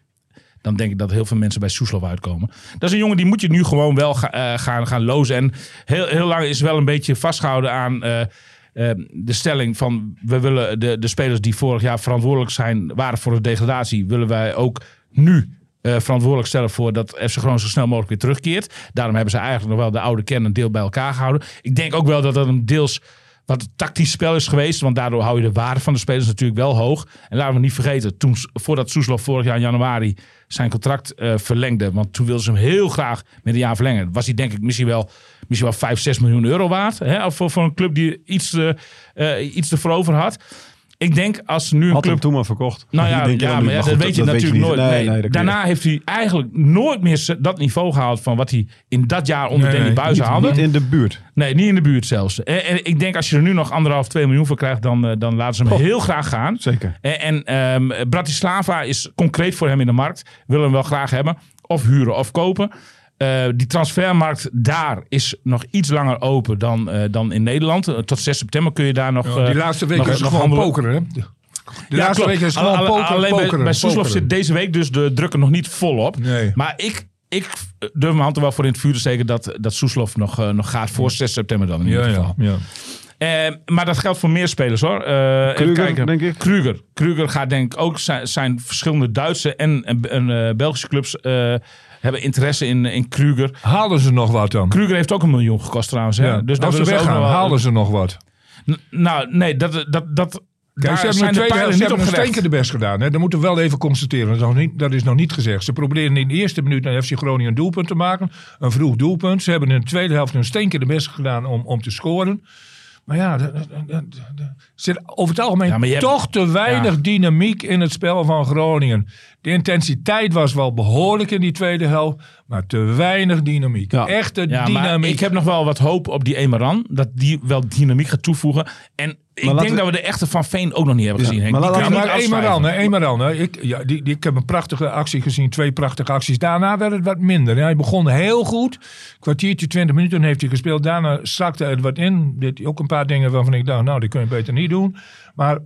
Dan denk ik dat heel veel mensen bij Soeslof uitkomen. Dat is een jongen die moet je nu gewoon wel eh, gaan, gaan lozen. En heel, heel lang is wel een beetje vastgehouden aan de stelling van... we willen de, de spelers die vorig jaar verantwoordelijk zijn, waren voor de degradatie... willen wij ook nu eh, verantwoordelijk stellen voor dat FC Groningen zo snel mogelijk weer terugkeert. Daarom hebben ze eigenlijk nog wel de oude kern deel bij elkaar gehouden. Ik denk ook wel dat dat een deels wat tactisch spel is geweest. Want daardoor hou je de waarde van de spelers natuurlijk wel hoog. En laten we niet vergeten, toen, voordat Soeslof vorig jaar in januari zijn contract eh, verlengde. Want toen wilden ze hem heel graag met een jaar verlengen. Was hij denk ik misschien wel, misschien wel 5, 6 miljoen euro waard. Hè? Voor, voor een club die iets, eh, iets ervoor over had. Ik denk als nu een Had club hem toen maar verkocht. nou ja, maar ja, dat weet je natuurlijk nooit. Nee, Nee, nee, dat kun je- Daarna heeft hij eigenlijk nooit meer dat niveau gehaald van wat hij in dat jaar onder Nee, Danny nee, Buizen haalde. niet in de buurt. Nee, niet in de buurt zelfs. En, en ik denk als je er nu nog anderhalf, twee miljoen voor krijgt, dan, eh, dan laten ze hem heel graag gaan. Zeker. En, en ehm, Bratislava is concreet voor hem in de markt. Willen hem wel graag hebben. Of huren of kopen. Eh, die transfermarkt daar is nog iets langer open dan, eh, dan in Nederland. Eh, tot 6 september kun je daar nog... Ja, die eh, laatste week nog- is het nog gewoon handelen. pokeren, hè? De Ja, laatste klopt. week is het gewoon Alle- pokeren, Alleen bij, pokeren, bij Soeslof zit deze week dus de druk er nog niet volop. Nee. Maar ik, ik durf mijn hand er wel voor in het vuur te steken dat, dat Soeslof nog, nog gaat voor 6 september dan in Ja, ieder ja, geval. ja. Eh, maar dat geldt voor meer spelers hoor. Eh, even Kruger, kijken. denk ik. Kruger. Kruger gaat denk ik ook zijn, zijn verschillende Duitse en, en, en, eh, Belgische clubs eh, hebben interesse in, in Kruger. Haalden ze nog wat dan? Kruger heeft ook een miljoen gekost trouwens. Hè? Ja. Dus Als ze weggaan, wel- haalden ze nog wat. N- Nou, nee, dat, dat, dat, Kijk, ze hebben helft, ze niet hebben een stinker de best gedaan. Hè? Dat moeten we wel even constateren. Dat is, nog niet, dat is nog niet gezegd. Ze proberen in de eerste minuut naar FC Groningen een doelpunt te maken. Een vroeg doelpunt. Ze hebben in de tweede helft een stinker de best gedaan om, om te scoren. Maar ja, er- zit over het algemeen Ja, hebt- toch te weinig Ja. dynamiek in het spel van Groningen. De intensiteit was wel behoorlijk in die tweede helft, maar te weinig dynamiek. Ja. Echte Ja, maar dynamiek. ik heb nog wel wat hoop op die Emeran. Dat die wel dynamiek gaat toevoegen. En ik denk we- dat we de echte Van Veen ook nog niet hebben gezien. Maar laten we-. Emeran, hè, Emeran, hè. Ik, ja, die, die, ik heb een prachtige actie gezien, twee prachtige acties. Daarna werd het wat minder. Hij begon heel goed, kwartiertje, twintig minuten heeft hij gespeeld. Daarna zakte er wat in. Hij ook een paar dingen waarvan ik dacht, nou, die kun je beter niet doen. Maar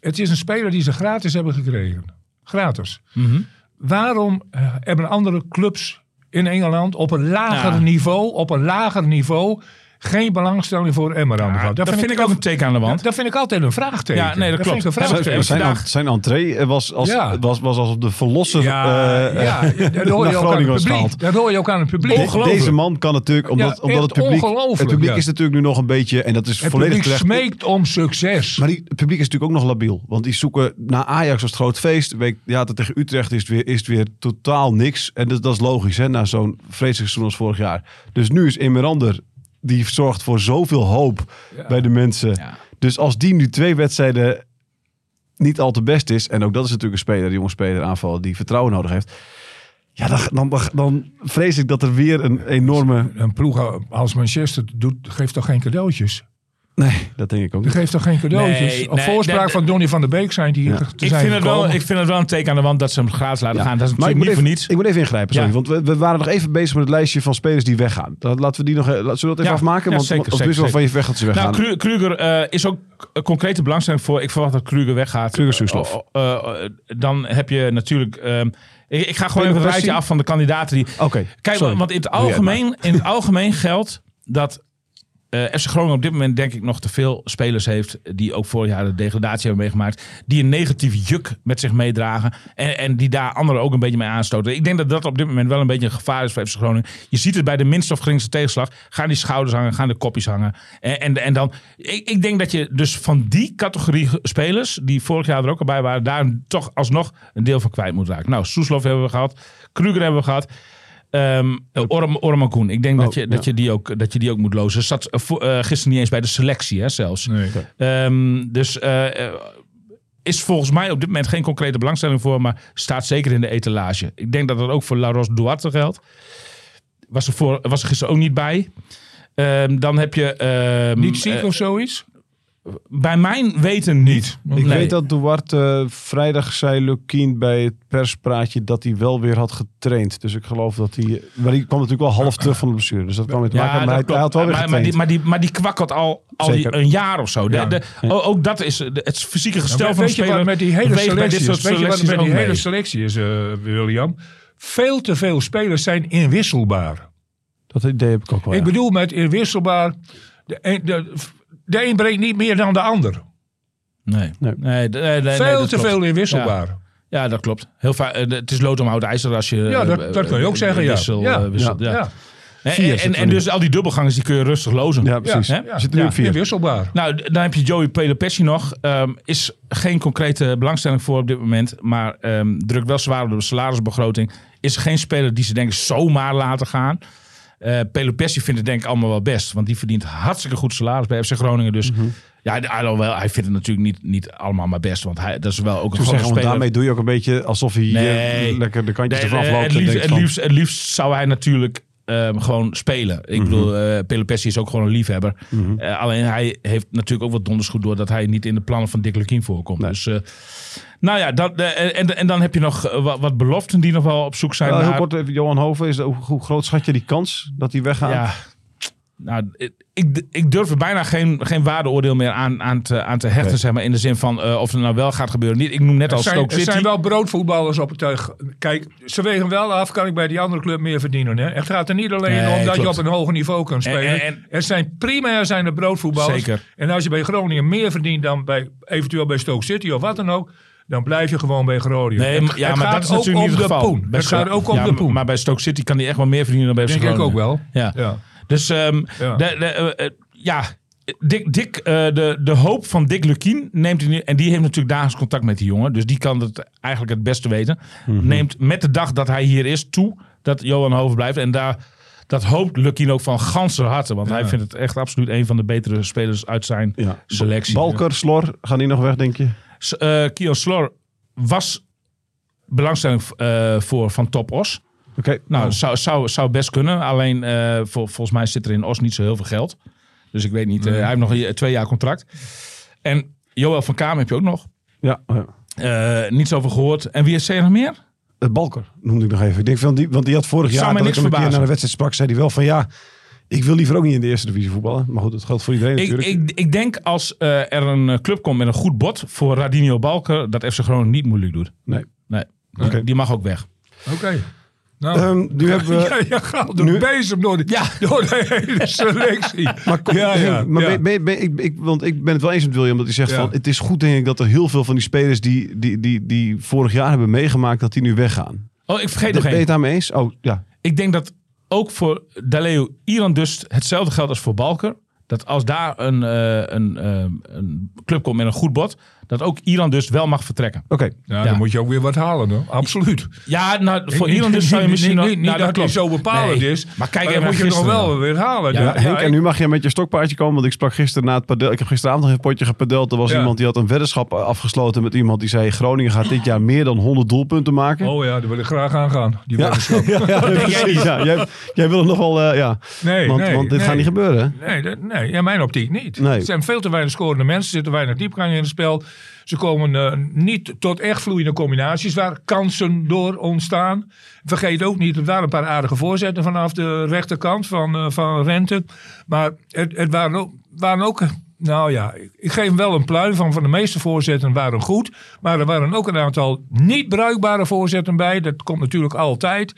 het is een speler die ze gratis hebben gekregen. Gratis. Mhm. Waarom eh, hebben andere clubs in Engeland op een lager Ja. niveau, op een lager niveau, geen belangstelling voor gehad? dat vind ik ook een teken aan de wand. Dat vind ik altijd een vraagteken. Ja, nee, dat klopt. vind ik een Zijn- vraagteken. Zijn, zijn, vandaag- zijn entree was als, Ja. was, was alsof de verlosser Ja, eh, ja, eh, dat hoor je naar ook aan Groningen het was publiek. gehaald. Dat hoor je ook aan het publiek. De- deze man kan natuurlijk, omdat, Ja, omdat het publiek, het publiek ja. is natuurlijk nu nog een beetje, en dat is Het volledig publiek terecht. smeekt om succes. Maar die, het publiek is natuurlijk ook nog labiel. Want die zoeken naar Ajax als het groot feest. Week, ja, dat tegen Utrecht is het weer, is het weer totaal niks. En dat, dat is logisch, hè, na zo'n vreselijk seizoen als vorig jaar. Dus nu is Immerander, die zorgt voor zoveel hoop bij de mensen. Ja. Dus als die nu twee wedstrijden niet al te best is. En ook dat is natuurlijk een speler, een jonge speler aanvallen, die vertrouwen nodig heeft. Ja, dan, dan, dan, dan vrees ik dat er weer een enorme... Een ploeg als Manchester doet, geeft toch geen cadeautjes? Nee, dat denk ik ook Die niet. geeft toch geen cadeautjes? Nee, Op nee, voorspraak van Donny van der Beek zijn die hier te Ik zijn vind, het wel, ik vind het wel een teken aan de wand dat ze hem gratis laten gaan. Dat is Maar natuurlijk ik moet, niet even, voor niets. ik moet even ingrijpen, sorry. Ja. Want we, we waren nog even bezig met het lijstje van spelers die weggaan. Dat, laten we die nog, zullen we dat even Ja, afmaken? ja, Want zeker, of zeker, wel van je weg dat ze weggaan. Nou, Kru- Kruger eh, is ook een concrete belangstelling voor. Ik verwacht dat Kruger weggaat. Kruger, Soeslof. Eh, eh, eh, dan heb je natuurlijk. ehm, ik, ik ga gewoon even een rijtje af van de kandidaten die. Oké, Kijk, sorry. want in het algemeen, in het algemeen geldt dat eh FC Groningen op dit moment denk ik nog te veel spelers heeft die ook vorig jaar de degradatie hebben meegemaakt, die een negatief juk met zich meedragen en, en die daar anderen ook een beetje mee aanstoten. Ik denk dat dat op dit moment wel een beetje een gevaar is voor FC Groningen. Je ziet het bij de minste of geringste tegenslag, gaan die schouders hangen, gaan de kopjes hangen. En, en, en dan, ik, ik denk dat je dus van die categorie spelers, die vorig jaar er ook al bij waren, daar toch alsnog een deel van kwijt moet raken. Nou, Soeslof hebben we gehad, Kruger hebben we gehad. Ehm Orm. Ik denk Oh, dat, je, dat, ja. je die ook, dat je die ook moet lozen. Zat eh, gisteren niet eens bij de selectie, hè, zelfs. Nee. Ehm, dus eh, is volgens mij op dit moment geen concrete belangstelling voor, maar staat zeker in de etalage. Ik denk dat dat ook voor Laros Duarte geldt. Was er, voor, was er gisteren ook niet bij. Ehm, dan heb je. Niet ziek of zoiets? Bij mijn weten niet. Ik Nee. weet dat Duarte eh, vrijdag zei Lukien bij het perspraatje dat hij wel weer had getraind. Dus ik geloof dat hij... Maar die kwam natuurlijk wel half terug van de blessure. Dus dat kwam mee te maken. Maar hij, had wel weer maar, maar, getraind. die, maar, die, maar die kwakkelt al, al Zeker. een jaar of zo. De- de- ook dat is de- het fysieke gestel Nou, van een weet je speler. met die hele selectie is? Weet je wat met die hele selectie is, eh, William? Veel te veel spelers zijn inwisselbaar. Dat idee heb ik ook wel. Ik ja. bedoel met inwisselbaar. De de, de een brengt niet meer dan de ander. Nee. Nee. Nee, nee, nee, nee, veel te klopt. veel inwisselbaar. Ja, dat klopt. Heel vaak, eh, het is lood om hout ijzer als je. Ja, dat- eh, dat kan je ook zeggen, ja. Wissel, Ja. eh, Ja. ja. En, en, zit en, nu. dus al die dubbelgangers die kun je rustig lozen. Ja, precies. Ja, nu Ja. op vier. Inwisselbaar. Nou, dan heb je Joey Pelopessi nog. Ehm, is geen concrete belangstelling voor op dit moment. Maar ehm drukt wel zwaar op de salarisbegroting. Is geen speler die ze denk ik zomaar laten gaan. Eh Pelopessi vindt het denk ik allemaal wel best. Want die verdient hartstikke goed salaris bij FC Groningen. Dus Mhm. ja, hij, vindt het natuurlijk niet, niet allemaal maar best. Want hij, dat is wel ook een grote speler. daarmee doe je ook een beetje alsof hij hier Nee. lekker de kantjes Nee, ervan eh, afloopt. het, en liefst, denkt het, van, liefst, het liefst zou hij natuurlijk ehm, gewoon spelen. Ik Mhm. bedoel, Pelopessi is ook gewoon een liefhebber. Eh, alleen hij heeft natuurlijk ook wat donders goed door dat hij niet in de plannen van Dick Lukien voorkomt. Nee. Dus, eh, nou ja, dat, en, en dan heb je nog wat, wat beloften die nog wel op zoek zijn heel naar... kort even, Johan Hoven, is, hoe, hoe groot schat je die kans dat hij weggaat? Ja, nou, ik, ik durf er bijna geen, geen waardeoordeel meer aan, aan, te, aan te hechten, Nee. zeg maar. In de zin van eh, of het nou wel gaat gebeuren. Niet, ik noem net Er als zijn, Stoke er City. zijn wel broodvoetballers op het tuig. Kijk, ze wegen wel af, kan ik bij die andere club meer verdienen. Hè? Het gaat er niet alleen Nee, om dat klopt. je op een hoger niveau kan spelen. En- en- er zijn primair zijn er broodvoetballers. Zeker. En als je bij Groningen meer verdient dan bij, eventueel bij Stoke City of wat dan ook, dan blijf je gewoon bij Groningen. Nee, Het- maar, ja, het maar gaat dat is ook natuurlijk om niet het de geval. Het gaat Stoke- ook om ja, de poen. Maar bij Stoke City kan hij echt wel meer verdienen dan bij FC Denk ik ook Groningen. wel. Ja. Ja. Dus ehm, Ja. de, de, eh, eh, ja, Dick, Dick, eh, de, de hoop van Dick Lukien neemt hij nu, en die heeft natuurlijk dagelijks contact met die jongen, dus die kan het eigenlijk het beste weten. Mhm. Neemt met de dag dat hij hier is toe dat Johan Hoven blijft en daar dat hoopt Lukien ook van ganser harte, want hij vindt het echt absoluut een van de betere spelers uit zijn Ja. selectie. Balker, Slor, gaan die nog weg, denk je? S- eh, Kiel Slor was belangstelling eh, voor van Top Os. Oké. Nou, zou, zou, zou best kunnen. Alleen eh, vol- volgens mij zit er in Os niet zo heel veel geld. Dus ik weet niet. eh, hij heeft nog een- twee jaar contract. En Joël van Kamer heb je ook nog. Ja, ja. Eh niet zoveel gehoord. En wie is er nog meer? Eh, Balker noemde ik nog even. Ik denk van die, want die had vorig jaar, dat ik niks hem een keer naar de wedstrijd sprak, zei hij wel van ja, ik wil liever ook niet in de eerste divisie voetballen. Maar goed, dat geldt voor iedereen Ik, natuurlijk. ik, ik denk als eh, er een eh, club komt met een goed bod voor Radinho Balker, dat FC Groningen niet moeilijk doet. nee. Nee, Oké. die mag ook weg. Oké. Nou, Ehm, nu hebben we... ja, je gaat nu- bezig door de, Ja. door de hele selectie. Maar, kom- ja, ja, maar ja. ben- ben- ben- ik, ik, want ik ben het wel eens met William dat hij zegt van het is goed denk ik dat er heel veel van die spelers die, die, die, die vorig jaar hebben meegemaakt dat die nu weggaan. Oh, ik vergeet Ben nog je één. het daarmee eens? Oh ja. Ik denk dat ook voor Daleo Iran dus hetzelfde geldt als voor Balker. Dat als daar een, eh, een, eh, een club komt met een goed bod, dat ook Iran dus wel mag vertrekken. Oké. Ja, Ja. dan moet je ook weer wat halen, hoor. Absoluut. Ja, nou, voor Iran dus zou je niet- misschien... Niet, nog- niet, nou, dat het zo bepalend Nee, is. Maar kijk dan even moet je nog wel weer halen. Ja, Ja, Henk, ja, en nu mag je met je stokpaardje komen. Want ik sprak gisteren na het padel. Ik heb gisteravond nog een potje gepadeld. Er was Ja. iemand die had een weddenschap afgesloten met iemand die zei... Groningen gaat dit jaar meer dan 100 doelpunten maken. Oh ja, daar wil ik graag aan gaan. Die ja. weddenschap. ja, ja, precies. Ja, jij, jij wil het nog wel... eh, ja. Nee, want, nee, want dit nee. gaat niet gebeuren. hè? Nee, dat, nee, in mijn optiek niet. Er zijn veel te weinig scorende mensen. Er zitten weinig diepgang in het spel. Ze komen eh, niet tot echt vloeiende combinaties waar kansen door ontstaan. Vergeet ook niet, er waren een paar aardige voorzetten vanaf de rechterkant van, eh, van Rente. Maar het, het waren, ook, waren ook, nou ja, ik- geef hem wel een pluim van, van de meeste voorzetten waren goed. Maar er waren ook een aantal niet bruikbare voorzetten bij. Dat komt natuurlijk altijd.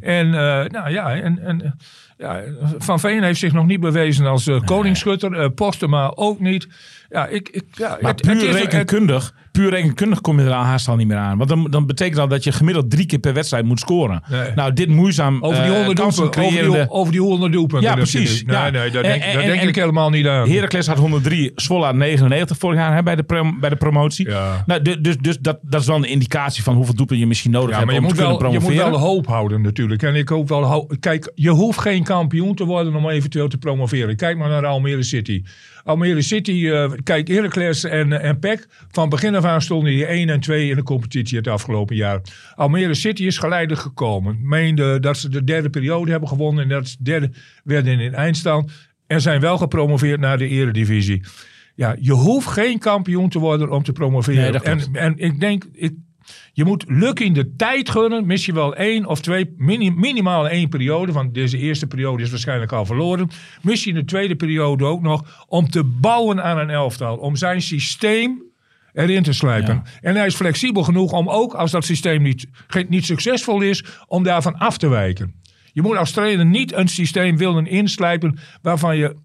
En eh, nou ja, en, en ja, Van Veen heeft zich nog niet bewezen als eh, koningsschutter. Eh, Postema ook niet. Ja, ik, ik, ja, Maar het- puur het is- het- rekenkundig, puur rekenkundig kom je er aan haast al niet meer aan. Want dan, dan betekent dat dat je gemiddeld drie keer per wedstrijd moet scoren. Nee. Nou, dit moeizaam over die eh, honderd kansen doelpunten. Over die, over die honderd doelpunten. Ja, precies. nu- Nee, Ja. nee, daar En- denk, en- daar denk en- ik helemaal niet aan. Heracles had 103, Zwolle had 99 vorig jaar hè, bij, de prom- bij de promotie. Ja. Nou, du- dus dus dat, dat is wel een indicatie van hoeveel doelpunten je misschien nodig Ja, hebt maar je om moet, te kunnen wel, je moet promoveren. wel hoop houden natuurlijk. En ik hoop wel... Kijk, je hoeft geen kampioen te worden om eventueel te promoveren. Kijk maar naar Almere City. Almere City, eh, kijk, Heracles en, en PEC. Van begin af aan stonden die 1 en 2 in de competitie het afgelopen jaar. Almere City is geleidelijk gekomen. Meende dat ze de derde periode hebben gewonnen. En dat ze derde werden in eindstand. En zijn wel gepromoveerd naar de eredivisie. Ja, je hoeft geen kampioen te worden om te promoveren. Nee, en, en ik denk, ik, je moet Lucky de tijd gunnen. Misschien wel één of twee, mini- minimaal één periode. Want deze eerste periode is waarschijnlijk al verloren. Misschien de tweede periode ook nog. Om te bouwen aan een elftal. Om zijn systeem erin te slijpen. En hij is flexibel genoeg om ook als dat systeem niet, niet succesvol is. Om daarvan af te wijken. Je moet als trainer niet een systeem willen inslijpen waarvan je...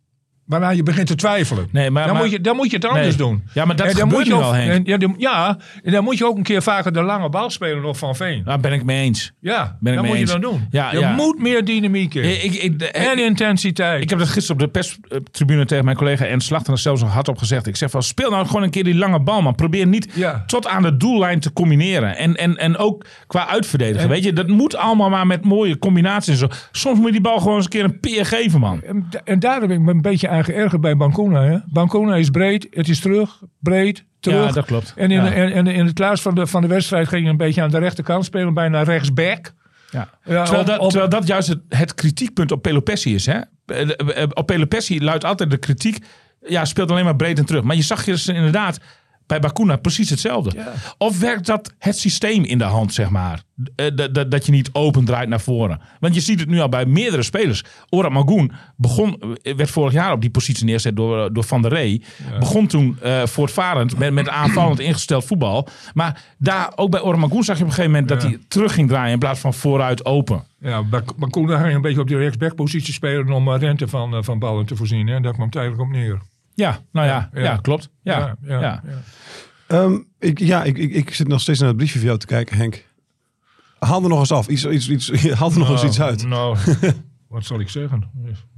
Waarna je begint te twijfelen. Nee, maar- dan, maar- moet je, dan moet je het anders Nee. doen. Ja, maar dat En dan moet je nu ook- al, Henk. en- Ja, dan- ja, en dan moet je ook een keer vaker de lange bal spelen nog van Veen. Daar ben ik mee eens. Ja, Ben ik dat mee moet eens. je dan doen. Ja, je ja. moet meer dynamiek in. Ik, ik, ik, en intensiteit. Ik heb dat gisteren op de perstribune tegen mijn collega Ernst Slachter zelfs al hard op gezegd. Ik zeg van, speel nou gewoon een keer die lange bal, man. Probeer niet Ja. tot aan de doellijn te combineren. En, en, en ook qua uitverdedigen, En- weet je. Dat moet allemaal maar met mooie combinaties en zo. Soms moet je die bal gewoon eens een keer een peer geven, man. En, en daar heb ik me een beetje aan geërgerd bij Bancuna. Hè? Bancuna is breed, het is terug, breed, terug. Ja, dat klopt. En in, Ja. en, en in het laatst van de, van de wedstrijd ging je een beetje aan de rechterkant spelen, bijna rechtsback. Ja. Ja, terwijl, op- dat, op- terwijl dat juist het, het kritiekpunt op Pelopessi is. Hè? Eh, eh, Op Pelopessi luidt altijd de kritiek. Ja, speelt alleen maar breed en terug. Maar je zag dus inderdaad bij Bakuna precies hetzelfde. Ja. Of werkt dat het systeem in de hand, zeg maar? Eh, dat- dat- Dat je niet open draait naar voren. Want je ziet het nu al bij meerdere spelers. Orat Magoen begon, eh, werd vorig jaar op die positie neergezet door, door Van der Rey. Begon toen eh, voortvarend met, met aanvallend ingesteld voetbal. Maar daar, ook bij Orat Magoen zag je op een gegeven moment dat hij terug ging draaien in plaats van vooruit open. Ja, Bak- Bancuna ging een beetje op die rechtsback-positie spelen om eh, rente van, eh, van ballen te voorzien. Hè? Daar kwam het eigenlijk op neer. Ja, nou ja, ja, Ja. klopt. Ja, ja, ja, ja. Ehm, ik, ja, ik, ik, ik zit nog steeds naar het briefje van jou te kijken, Henk. Haal er nog eens af. Iets, iets, iets, haal er nog eens iets uit. Nou, wat zal ik zeggen?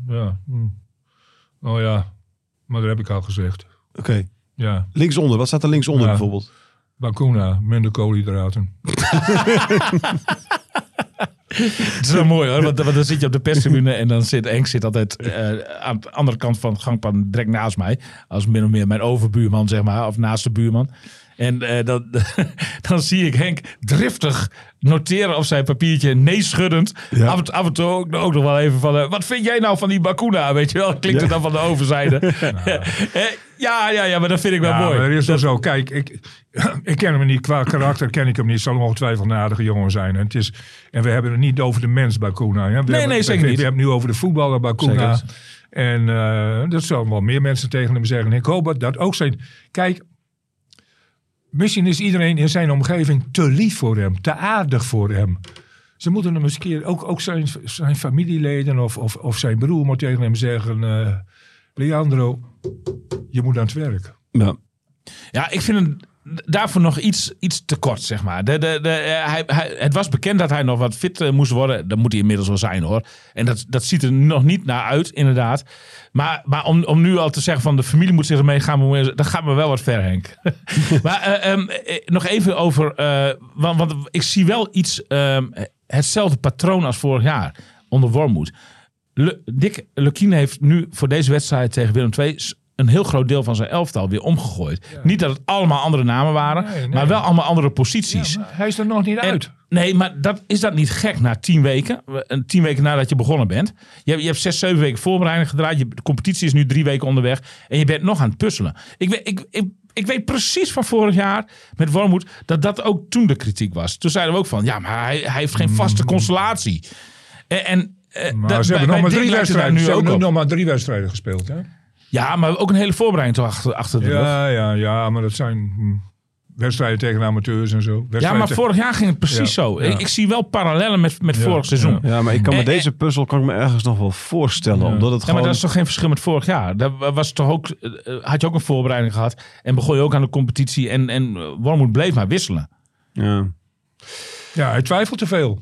Ja. hm. Oh ja, maar dat heb ik al gezegd. Oké. Ja, Linksonder. Wat staat er linksonder Ja. bijvoorbeeld? Bancuna, minder koolhydraten. Het is wel mooi hoor, want, want dan zit je op de perstribune en dan zit Henk zit altijd eh, aan de andere kant van het gangpad direct naast mij. Als min of meer mijn overbuurman, zeg maar, of naast de buurman. En eh, dan, dan zie ik Henk driftig noteren op zijn papiertje, nee schuddend. Ja. Af, en, af en toe ook, ook nog wel even van, eh, wat vind jij nou van die Bakuna? Weet je wel, klinkt het dan van de overzijde. Eh, ja, ja, ja, maar dat vind ik wel Ja, mooi. maar dat is wel zo. Kijk, ik, ik ken hem niet. Qua karakter ken ik hem niet. Zal hem ongetwijfeld een aardige jongen zijn. En, het is, en we hebben het niet over de mens Bakuna. hè. We hebben, nee, zeker we, niet. We hebben het nu over de voetballer Bakuna. Zeker. En eh, dat zullen wel meer mensen tegen hem zeggen. Ik hoop dat ook zijn... Kijk, misschien is iedereen in zijn omgeving te lief voor hem. Te aardig voor hem. Ze moeten hem eens een keer... Ook, ook zijn, zijn familieleden of, of, of zijn broer moet tegen hem zeggen... eh, Leandro, je moet aan het werk. Ja. Ja, ik vind hem daarvoor nog iets, iets te kort, zeg maar. De, de, de, eh, hij, hij, het was bekend dat hij nog wat fit eh, moest worden. Dat moet hij inmiddels wel zijn, hoor. En dat, dat ziet er nog niet naar uit, inderdaad. Maar, maar om, om nu al te zeggen van de familie moet zich ermee gaan bemoeien, dat gaat me wel wat ver, Henk. maar eh, ehm, eh, nog even over, eh, want, want ik zie wel iets, ehm, hetzelfde patroon als vorig jaar onder Wormoed. Le, Dick Lukien heeft nu voor deze wedstrijd tegen Willem II een heel groot deel van zijn elftal weer omgegooid. Niet dat het allemaal andere namen waren, Nee, nee. maar wel allemaal andere posities. Ja, hij is er nog niet En- uit. Nee, maar dat, is dat niet gek na tien weken? Een tien weken nadat je begonnen bent. Je, hebt- je hebt zes, zeven weken voorbereiding gedraaid. Je, de competitie is nu drie weken onderweg. En je bent nog aan het puzzelen. Ik, weet- ik, ik, ik weet precies van vorig jaar met Wormoed dat dat ook toen de kritiek was. Toen zeiden we ook van, ja, maar hij, hij heeft geen vaste constellatie. En, en eh, Maar dat- ze hebben bij- nog maar drie wedstrijden. Ze nu hebben op. nog maar drie wedstrijden gespeeld. Hè? Ja, maar ook een hele voorbereiding toch achter, achter de rug. Ja, ja, ja, maar dat zijn hm, wedstrijden tegen amateurs en zo. Ja, maar vorig jaar ging het precies Ja, zo. ja. Ik, ik zie wel parallellen met, met Ja, vorig seizoen. Ja, maar ik kan me deze puzzel kan ik me ergens nog wel voorstellen. Omdat het Ja, gewoon... maar dat is toch geen verschil met vorig jaar? Daar was toch ook, eh, eh, had je ook een voorbereiding gehad en begon je ook aan de competitie en, en Wormoed bleef maar wisselen. ja. Ja, hij twijfelt te veel.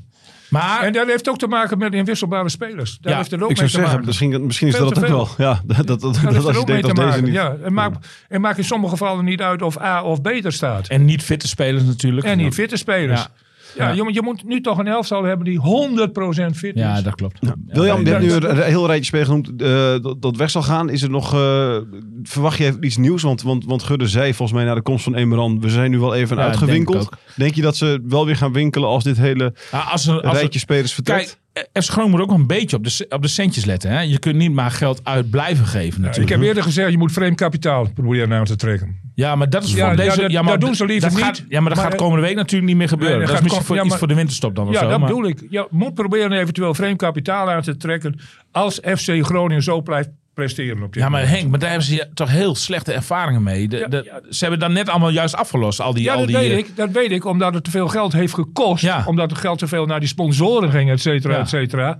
Maar En dat heeft ook te maken met inwisselbare spelers. Daar Ja, heeft het ook Ik mee zou te zeggen, maken. misschien, misschien is Veel dat het ook wel. Ja, dat, dat, dat, Dat dat heeft als er je ook mee denkt te dat deze maken. niet... Ja, het, maakt, het maakt in sommige gevallen niet uit of A of B er staat. en niet fitte spelers natuurlijk. En niet fitte spelers. Ja. Ja. Ja. Je, moet, je moet nu toch een elftal hebben die 100% fit is. Ja, dat klopt. William, je Ja, hebt nu een heel rijtje spelers genoemd eh, dat, dat weg zal gaan. Is er nog, eh, verwacht je iets nieuws? Want, want, want Gudde zei volgens mij na de komst van Emeran, we zijn nu wel even Ja, uitgewinkeld. denk je dat ze wel weer gaan winkelen als dit hele Ja, als er, als er- rijtje spelers vertrekt? kijk, FC Groningen moet ook een beetje op de, op de centjes letten. Hè? Je kunt niet maar geld uit blijven geven Ik natuurlijk. heb eerder gezegd, je moet vreemd kapitaal proberen aan te trekken. Ja, maar dat is Ja, van ja, deze... dat- ja, maar dat doen ze liever niet. Gaat, ja, maar dat Maar, gaat komende week natuurlijk niet meer gebeuren. Nee, dat dat is misschien voor, iets voor de winterstop dan of Ja, zo. dat maar- bedoel ik. Je moet proberen eventueel vreemd kapitaal aan te trekken als FC Groningen zo blijft presteren op dit Ja, maar moment. Henk, maar daar hebben ze toch heel slechte ervaringen mee. De, Ja, de- ja. Ze hebben dan net allemaal juist afgelost. Al die, Ja, al dat die, weet eh, ik. Dat weet ik, omdat het te veel geld heeft gekost. Ja. Omdat het geld te veel naar die sponsoren ging, et cetera, et cetera.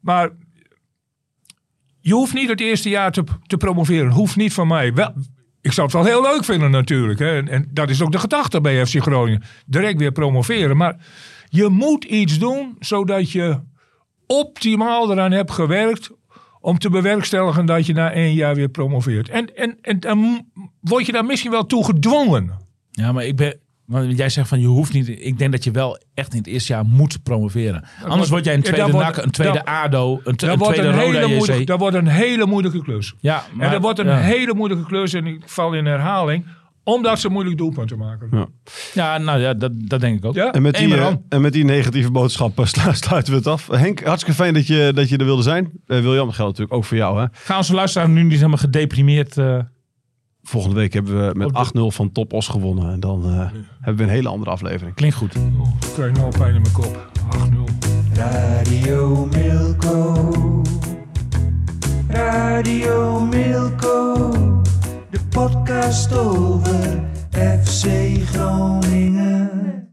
Maar je hoeft niet het eerste jaar te, te promoveren. Hoeft niet van mij. Wel, ik zou het wel heel leuk vinden natuurlijk. Hè. En, en dat is ook de gedachte bij FC Groningen. Direct weer promoveren. Maar je moet iets doen zodat je optimaal eraan hebt gewerkt om te bewerkstelligen dat je na één jaar weer promoveert. En, en, en dan word je daar misschien wel toe gedwongen. Ja, maar ik ben... Want jij zegt van je hoeft niet. Ik denk dat je wel echt in het eerste jaar moet promoveren. Anders wordt- word jij een tweede dan wordt- NAC, een tweede dan- ADO, een, te- tweede een, Roda dat wordt een hele moeilijke klus. Ja, maar, en dat wordt een ja. hele moeilijke klus en ik val in herhaling. Omdat ze moeilijk doelpunten maken. Ja. Ja, nou ja, dat, dat denk ik ook. Ja? En met, die, eh, en met die negatieve boodschap slu- sluiten we het af. Henk, hartstikke fijn dat je, dat je er wilde zijn. Eh, William, dat geldt natuurlijk ook voor jou. Hè? Gaan onze luisteraars nu niet helemaal gedeprimeerd... eh, Volgende week hebben we met de- 8-0 van Topos gewonnen. En dan eh, hebben we een hele andere aflevering. klinkt goed. Oh, ik krijg nou pijn in mijn kop. 8-0. Radio Milko. Radio Milko. De podcast over FC Groningen.